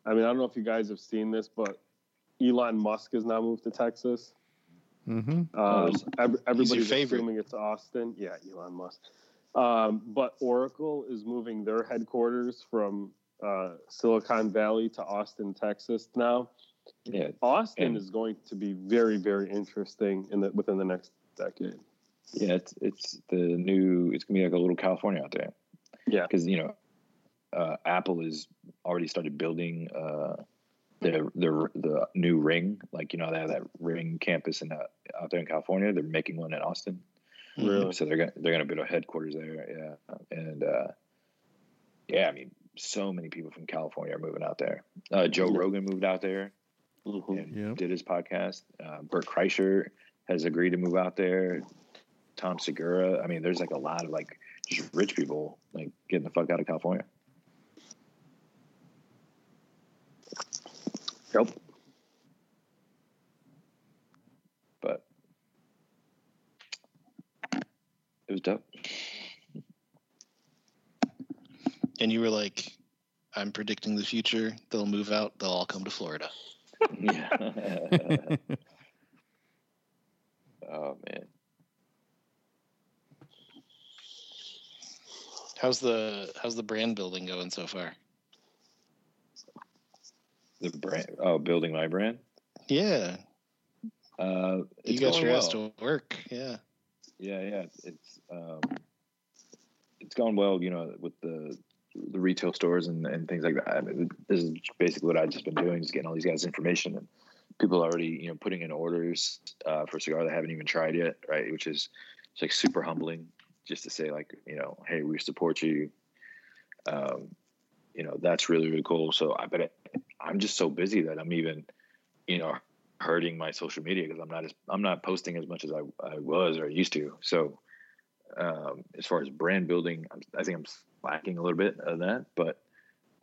I mean, I don't know if you guys have seen this, but Elon Musk has now moved to Texas. mm-hmm. Oh, Um, is- everybody's favorite. assuming it's Austin. Yeah, Elon Musk. Um, but Oracle is moving their headquarters from uh, Silicon Valley to Austin, Texas now. Yeah, Austin And- is going to be very, very interesting in the within the next decade. yeah. It's it's the new. It's gonna be like a little California out there. Yeah. because you know, uh, Apple has already started building uh, the the the new Ring. Like you know, they have that Ring campus in uh, out there in California. They're making one in Austin. Really? So they're gonna they're gonna build a headquarters there. Yeah, and uh, yeah, I mean, so many people from California are moving out there. Uh, Joe Yeah. Rogan moved out there Mhm. and Yep. did his podcast. Uh, Bert Kreischer has agreed to move out there. Tom Segura. I mean, there's like a lot of like just rich people like getting the fuck out of California. Yep. It was dope. And you were like, I'm predicting the future. They'll move out. They'll all come to Florida. Yeah. [laughs] oh man. How's the how's the brand building going so far? The brand. Oh, building my brand. Yeah, Uh, you got going your ass to work. Yeah. Yeah, yeah. It's um, it's gone well. You know, with the the retail stores and, and things like that. I mean, this is basically what I've just been doing, just getting all these guys information and people already, you know, putting in orders uh, for a cigar they haven't even tried yet, right? Which is it's like super humbling, just to say like, you know, hey, we support you. Um, you know, that's really really cool. So I bet I'm just so busy that I'm even, you know, hurting my social media because I'm not as I'm not posting as much as I, I was or used to. So um, as far as brand building, I'm, I think I'm lacking a little bit of that. But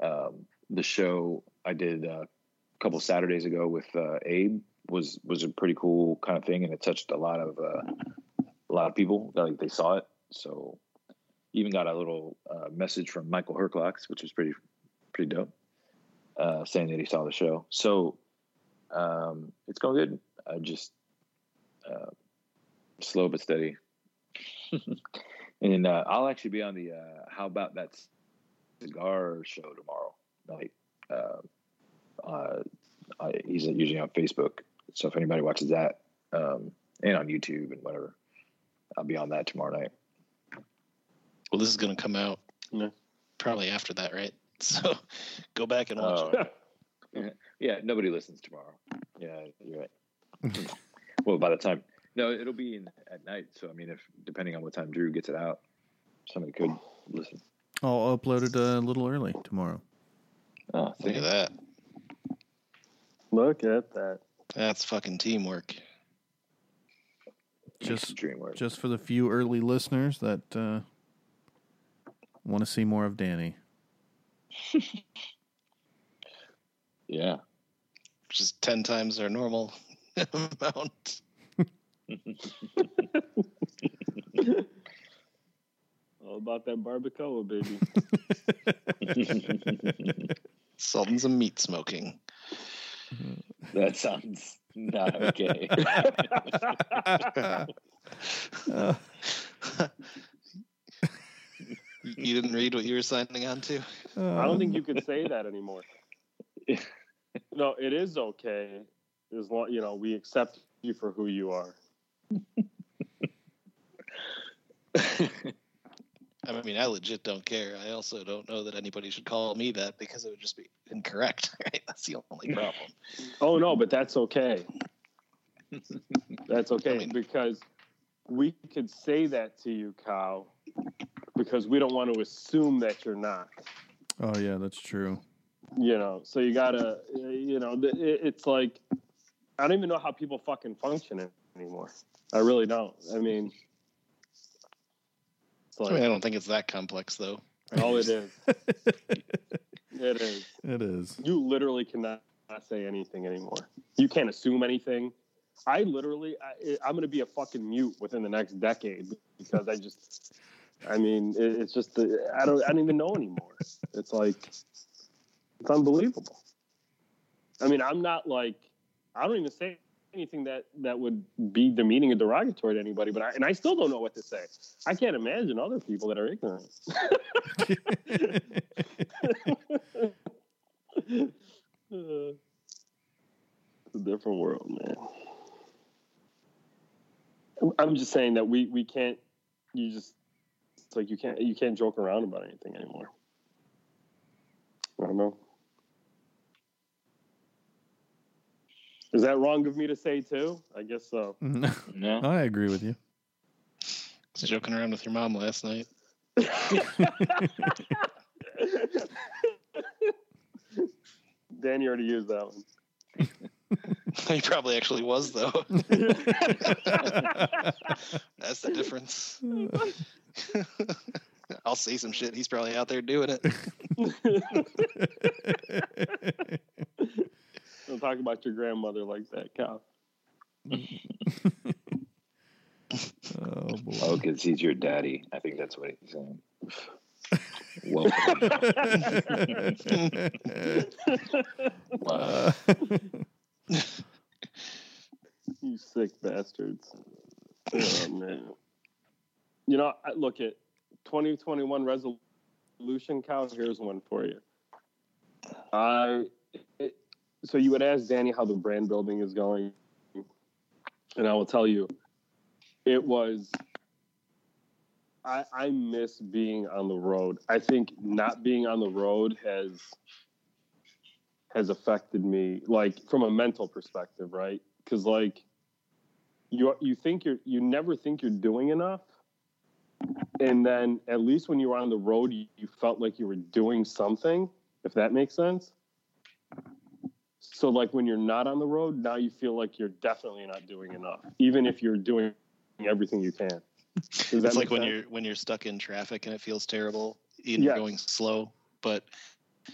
um, the show I did uh, a couple Saturdays ago with uh, Abe was was a pretty cool kind of thing, and it touched a lot of uh, a lot of people. Like they saw it, so even got a little uh, message from Michael Herklots, which was pretty pretty dope, uh, saying that he saw the show. So um, it's going good. I just uh, slow but steady. [laughs] and uh, I'll actually be on the uh, How About That Cigar show tomorrow night. Uh, uh, I, he's usually on Facebook. So if anybody watches that um, and on YouTube and whatever, I'll be on that tomorrow night. Well, this is going to come out Yeah. probably after that, right? [laughs] So go back and watch. it. Oh, yeah, nobody listens tomorrow. Yeah, you're right. [laughs] well, by the time, no, it'll be in, at night. So I mean, if depending on what time Drew gets it out, somebody could listen. I'll upload it a little early tomorrow. Oh, Look at that. Look at that. That's fucking teamwork. Just dream work. just for the few early listeners that uh, want to see more of Danny. [laughs] yeah. Which is 10 times our normal [laughs] amount. All about that barbacoa, baby. Salt and some meat smoking. that sounds not okay. Uh, [laughs] You didn't read what you were signing on to? I don't think you could say that anymore. [laughs] No, it is okay as long you know we accept you for who you are. [laughs] I mean, I legit don't care. I also don't know that anybody should call me that because it would just be incorrect. [laughs] Right? That's the only problem. Oh no, but that's okay. That's okay I mean- because we could say that to you, Kyle, because we don't want to assume that you're not. oh yeah, that's true. You know, so you gotta, you know, it's like I don't even know how people fucking function anymore. I really don't. I mean, it's I mean, I don't think it's that complex, though. oh, it is. [laughs] It is. It is. You literally cannot say anything anymore. You can't assume anything. I literally, I, I'm going to be a fucking mute within the next decade because I just, I mean, it, it's just, the, I don't, I don't even know anymore. It's like, it's unbelievable. I mean, I'm not like, I don't even say anything that that would be demeaning or derogatory to anybody, but I, and I still don't know what to say. I can't imagine other people that are ignorant. [laughs] It's a different world, man. I'm just saying that we we can't. You just it's like you can't you can't joke around about anything anymore. I don't know. Is that wrong of me to say too? I guess so. [laughs] no. I agree with you. I was joking around with your mom last night. [laughs] Danny already used that one. [laughs] he probably actually was, though. That's the difference. I'll say some shit. He's probably out there doing it. Don't talk about your grandmother like that, Cal. Oh boy. Oh, because he's your daddy. I think that's what he's saying. Welcome. Uh, [laughs] [laughs] You sick bastards. Oh, man. You know, I look at 2021 resolution count. Here's one for you. I it, so you would ask Danny how the brand building is going, and I will tell you, it was. I, I miss being on the road. I think not being on the road has has affected me, like from a mental perspective, right? Because like you you think you're you never think you're doing enough, and then at least when you were on the road, you, you felt like you were doing something. If that makes sense. So like when you're not on the road, now you feel like you're definitely not doing enough, even if you're doing everything you can. Does that It's like make when you're when you're stuck in traffic and it feels terrible and Yes. you're going slow, but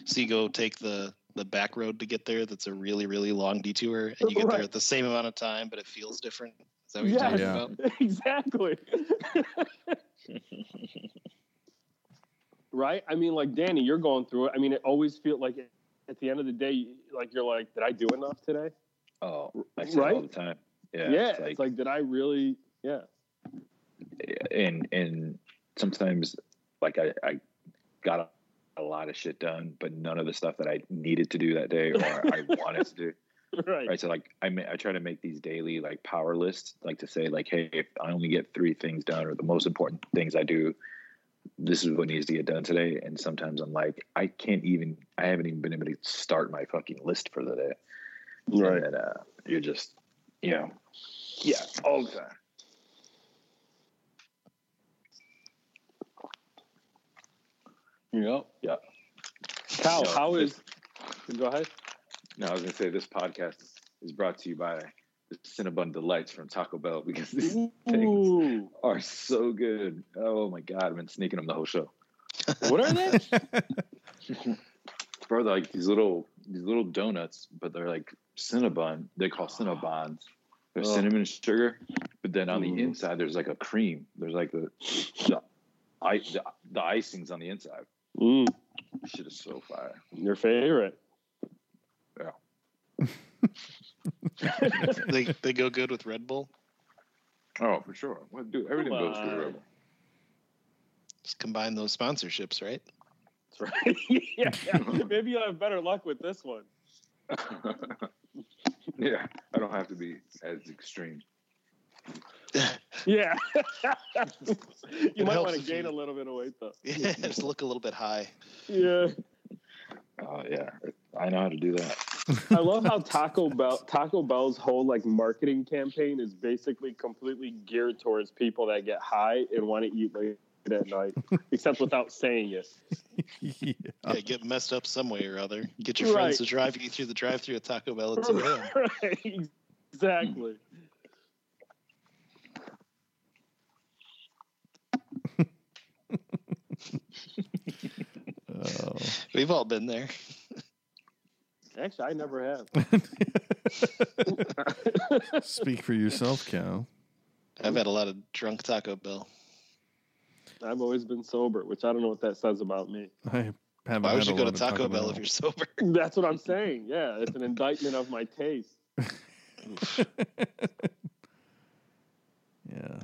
so you go take the the back road to get there that's a really really long detour and you get there at the same amount of time but it feels different is that what you're Yes. talking Yeah. about [laughs] exactly. [laughs] right? I mean, like Danny, you're going through it. I mean, it always feels like at the end of the day, like you're like, did I do enough today? Oh, I say it all Right? the time. Yeah, Yeah. it's like, it's like, did I really? Yeah. and and sometimes like I, I got a, a lot of shit done, but none of the stuff that I needed to do that day or I [laughs] wanted to do. Right. Right. So like I ma- I try to make these daily like power lists, like to say like, hey, if I only get three things done or the most important things I do, this is what needs to get done today. And sometimes I'm like, I can't even I haven't even been able to start my fucking list for the day. Right. And then uh, you're just you know yeah, all the time. Yep. Yeah. Cal, No, how this- Go ahead. No, I was gonna say this podcast is brought to you by the Cinnabon Delights from Taco Bell because these things are so good. Oh my god, I've been sneaking them the whole show. What are they? [laughs] Bro, they're like these little these little donuts, but they're like Cinnabon. They call Cinnabons. They're Oh. cinnamon and sugar, but then on Mhm. the inside there's like a cream. There's like the the, I, the, the icing's on the inside. Mm, Shit is so fire. your favorite. [laughs] they they go good with red bull Oh, for sure. What dude? Everything Come goes through the on. rebel. just combine those sponsorships right That's right. [laughs] yeah, [laughs] Maybe you'll have better luck with this one. yeah, I don't have to be as extreme. Yeah. you It might want to gain you- a little bit of weight though. yeah just look a little bit high Yeah. Oh yeah, I know how to do that. I love how Taco Bell Taco Bell's whole like marketing campaign is basically completely geared towards people that get high and want to eat late at night, except without saying it. yeah. yeah get messed up some way or other get your friends Right. to drive you through the drive through at taco bell at 2 a.m right. Exactly. [laughs] Oh. we've all been there Actually, I never have. [laughs] Speak for yourself, Cal. i've had a lot of drunk taco bell I've always been sober, which I don't know what that says about me. I haven't. why would you go to lot of taco bell if you're sober [laughs] That's what I'm saying. Yeah, it's an indictment of my taste. [laughs] yeah.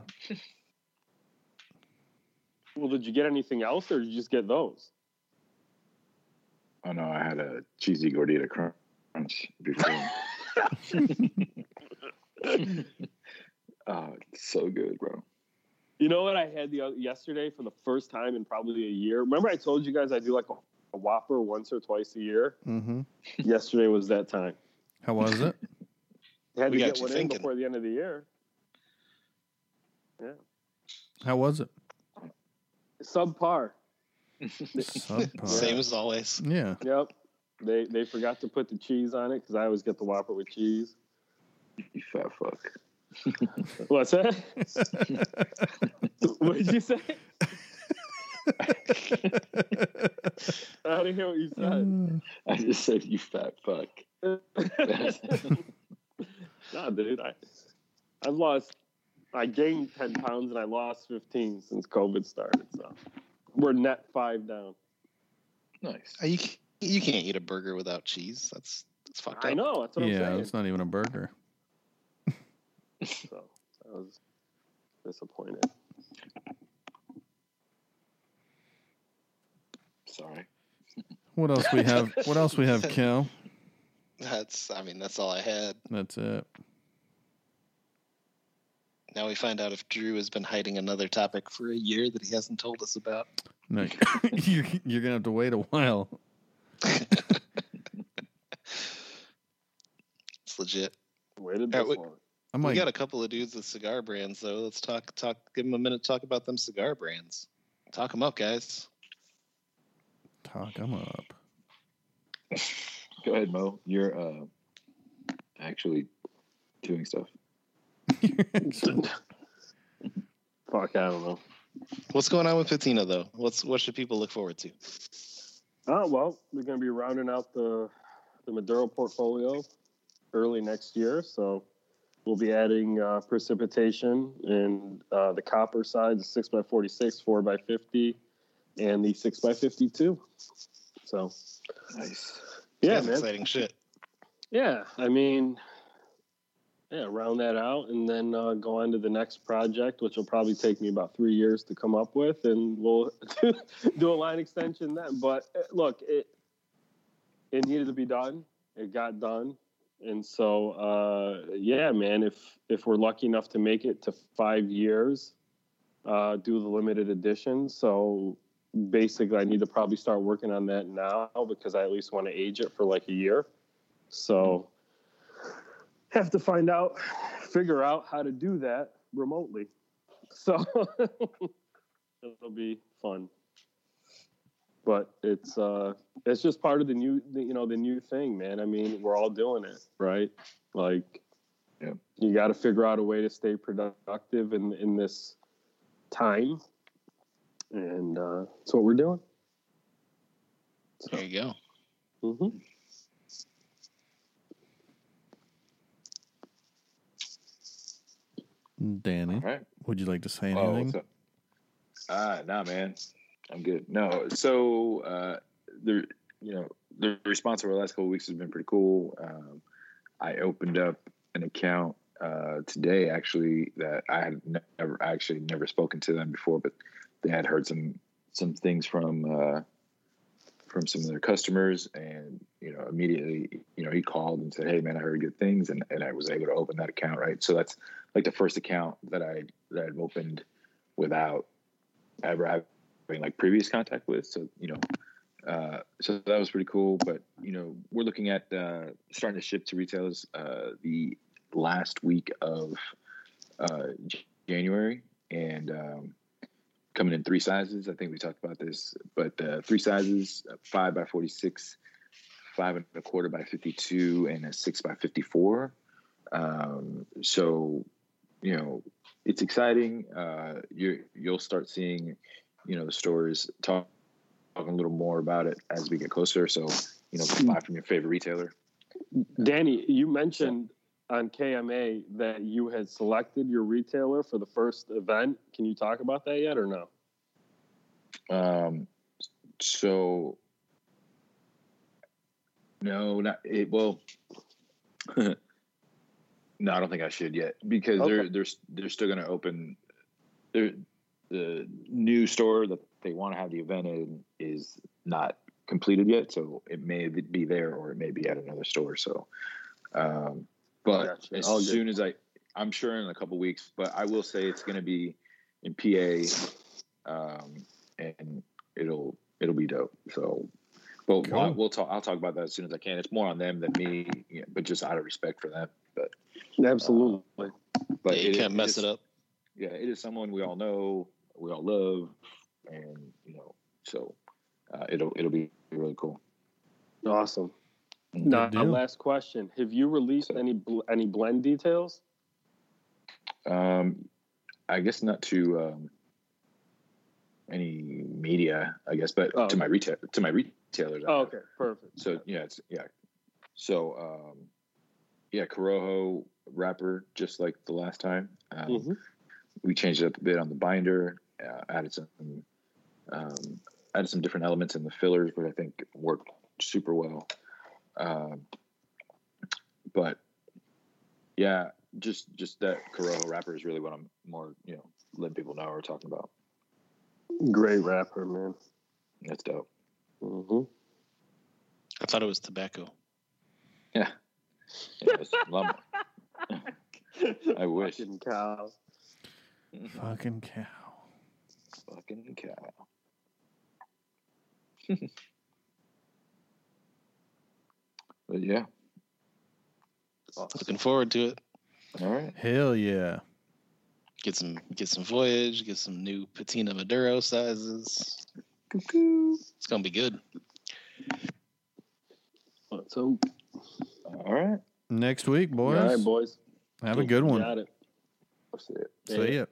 Well, did you get anything else, or did you just get those? Oh no, I had a cheesy gordita crunch before. oh, [laughs] it's so good, bro. You know what I had the oth- yesterday for the first time in probably a year. Remember, I told you guys I do like a, a Whopper once or twice a year. Mm-hmm. yesterday was that time. How was it? I [laughs] had We to get you one in before the end of the year. Yeah. How was it? Subpar. Subpar. same as always Yeah. Yep. They they forgot to put the cheese on it because I always get the Whopper with cheese. You fat fuck. [laughs] What's that? [laughs] what did you say? [laughs] I didn't hear what you said. I just said you fat fuck. nah, dude. I I've lost. I gained ten pounds and I lost fifteen since COVID started. So we're net five down. Nice. Uh, you, you can't eat a burger without cheese that's that's fucked up I know. That's what yeah, I'm it's saying. not even a burger. So I was disappointed. Sorry. What else we have? What else we have, Cal? [laughs] that's i mean that's all i had That's it. Now we find out if Drew has been hiding another topic for a year that he hasn't told us about. No, [laughs] you're, you're gonna have to wait a while. [laughs] It's legit. Waited Yeah, this we- long. I We got a couple of dudes with cigar brands though. Let's talk talk give them a minute to talk about them cigar brands. Talk them up, guys. talk them up. Go ahead, Mo. You're uh, actually doing stuff. [laughs] Fuck, I don't know. What's going on with Patina though? What's what should people look forward to? Oh well, we're gonna be rounding out the the Maduro portfolio early next year. So we'll be adding uh, precipitation and uh, the copper side, the 6x46, 4x50, and the 6x52. So, Nice. yeah, That's man. exciting shit. Yeah, I mean, yeah, round that out and then uh, go on to the next project, which will probably take me about three years to come up with, and we'll [laughs] do a line extension then. But uh, look, it it needed to be done. It got done, and so uh, yeah, man. If if we're lucky enough to make it to five years, uh, do the limited edition. So basically, I need to probably start working on that now because I at least want to age it for like a year. So have to find out, figure out how to do that remotely. So [laughs] it'll be fun. But it's uh it's just part of the new you know the new thing, man. I mean, we're all doing it, right? Like Yeah. you got to figure out a way to stay productive in in this time. And uh that's what we're doing. There you go. Mm-hmm. Danny, All right. would you like to say Oh, anything? what's up? Ah, nah, man, I'm good. No, so uh, the you know the response over the last couple of weeks has been pretty cool. Um, I opened up an account uh, today, actually, that I had never actually never spoken to them before, but they had heard some some things from uh, from some of their customers, and you know immediately, you know, he called and said, "Hey, man, I heard good things," and, and I was able to open that account, right? So that's like the first account that I that I've opened without ever having like previous contact with. So you know, uh, so that was pretty cool. But you know, we're looking at uh, starting to ship to retailers uh, the last week of uh, January, and um, coming in three sizes. I think we talked about this, but uh, three sizes: uh, five by forty-six, five and a quarter by fifty-two, and a six by fifty-four. Um, so, you know, it's exciting. Uh, you you'll start seeing, you know, the stores talk talking a little more about it as we get closer. So, you know, buy from your favorite retailer. Danny, you mentioned on KMA that you had selected your retailer for the first event. Can you talk about that yet or no? Um, so no, not it. Well, [laughs] no, I don't think I should yet because Okay. they're they're they're still going to open. They're, the new store that they want to have the event in is not completed yet, so it may be there or it may be at another store. So, um, but Gotcha. as All good. soon as I, I'm sure in a couple weeks, but I will say it's going to be in PA, um, and it'll it'll be dope. So, but Cool. we'll, we'll talk. I'll talk about that as soon as I can. It's more on them than me, you know, but just out of respect for them. But Absolutely. but yeah, you it- can't mess is- it up. Yeah, it is someone we all know, we all love, and you know, so uh, it'll it'll be really cool. awesome. Now, deal. last question: Have you released any bl- any blend details? Um, I guess not to um, any media, I guess, but Oh, to my retail to my retailers. Oh, okay, perfect. So yeah, it's yeah. So um, yeah, Corojo wrapper, just like the last time. Um, Mhm. We changed it up a bit on the binder, uh, added some um, added some different elements in the fillers, which I think worked super well. Um, but yeah, just just that Corojo wrapper is really what I'm more you know letting people know we're talking about. Great rapper, man. That's dope. hmm I thought it was tobacco. Yeah, yeah it's a lot. I [laughs] wish. [laughs] Fucking cow. Fucking cow. Fucking [laughs] cow. But yeah. Looking forward to it. All right. Hell yeah. Get some get some voyage. Get some new patina maduro sizes. It's gonna be good. Let's hope. All right. Next week, boys. All right, boys. Have a good one. Got it. That's it. See ya.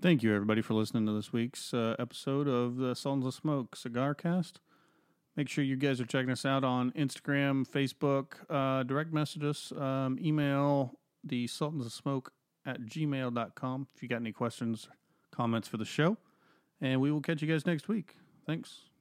Thank you, everybody, for listening to this week's uh, episode of the Sultans of Smoke Cigar Cast. Make sure you guys are checking us out on Instagram, Facebook, uh, direct message us, um, email the Sultans of Smoke at gmail.com if you got any questions, comments for the show. And we will catch you guys next week. Thanks.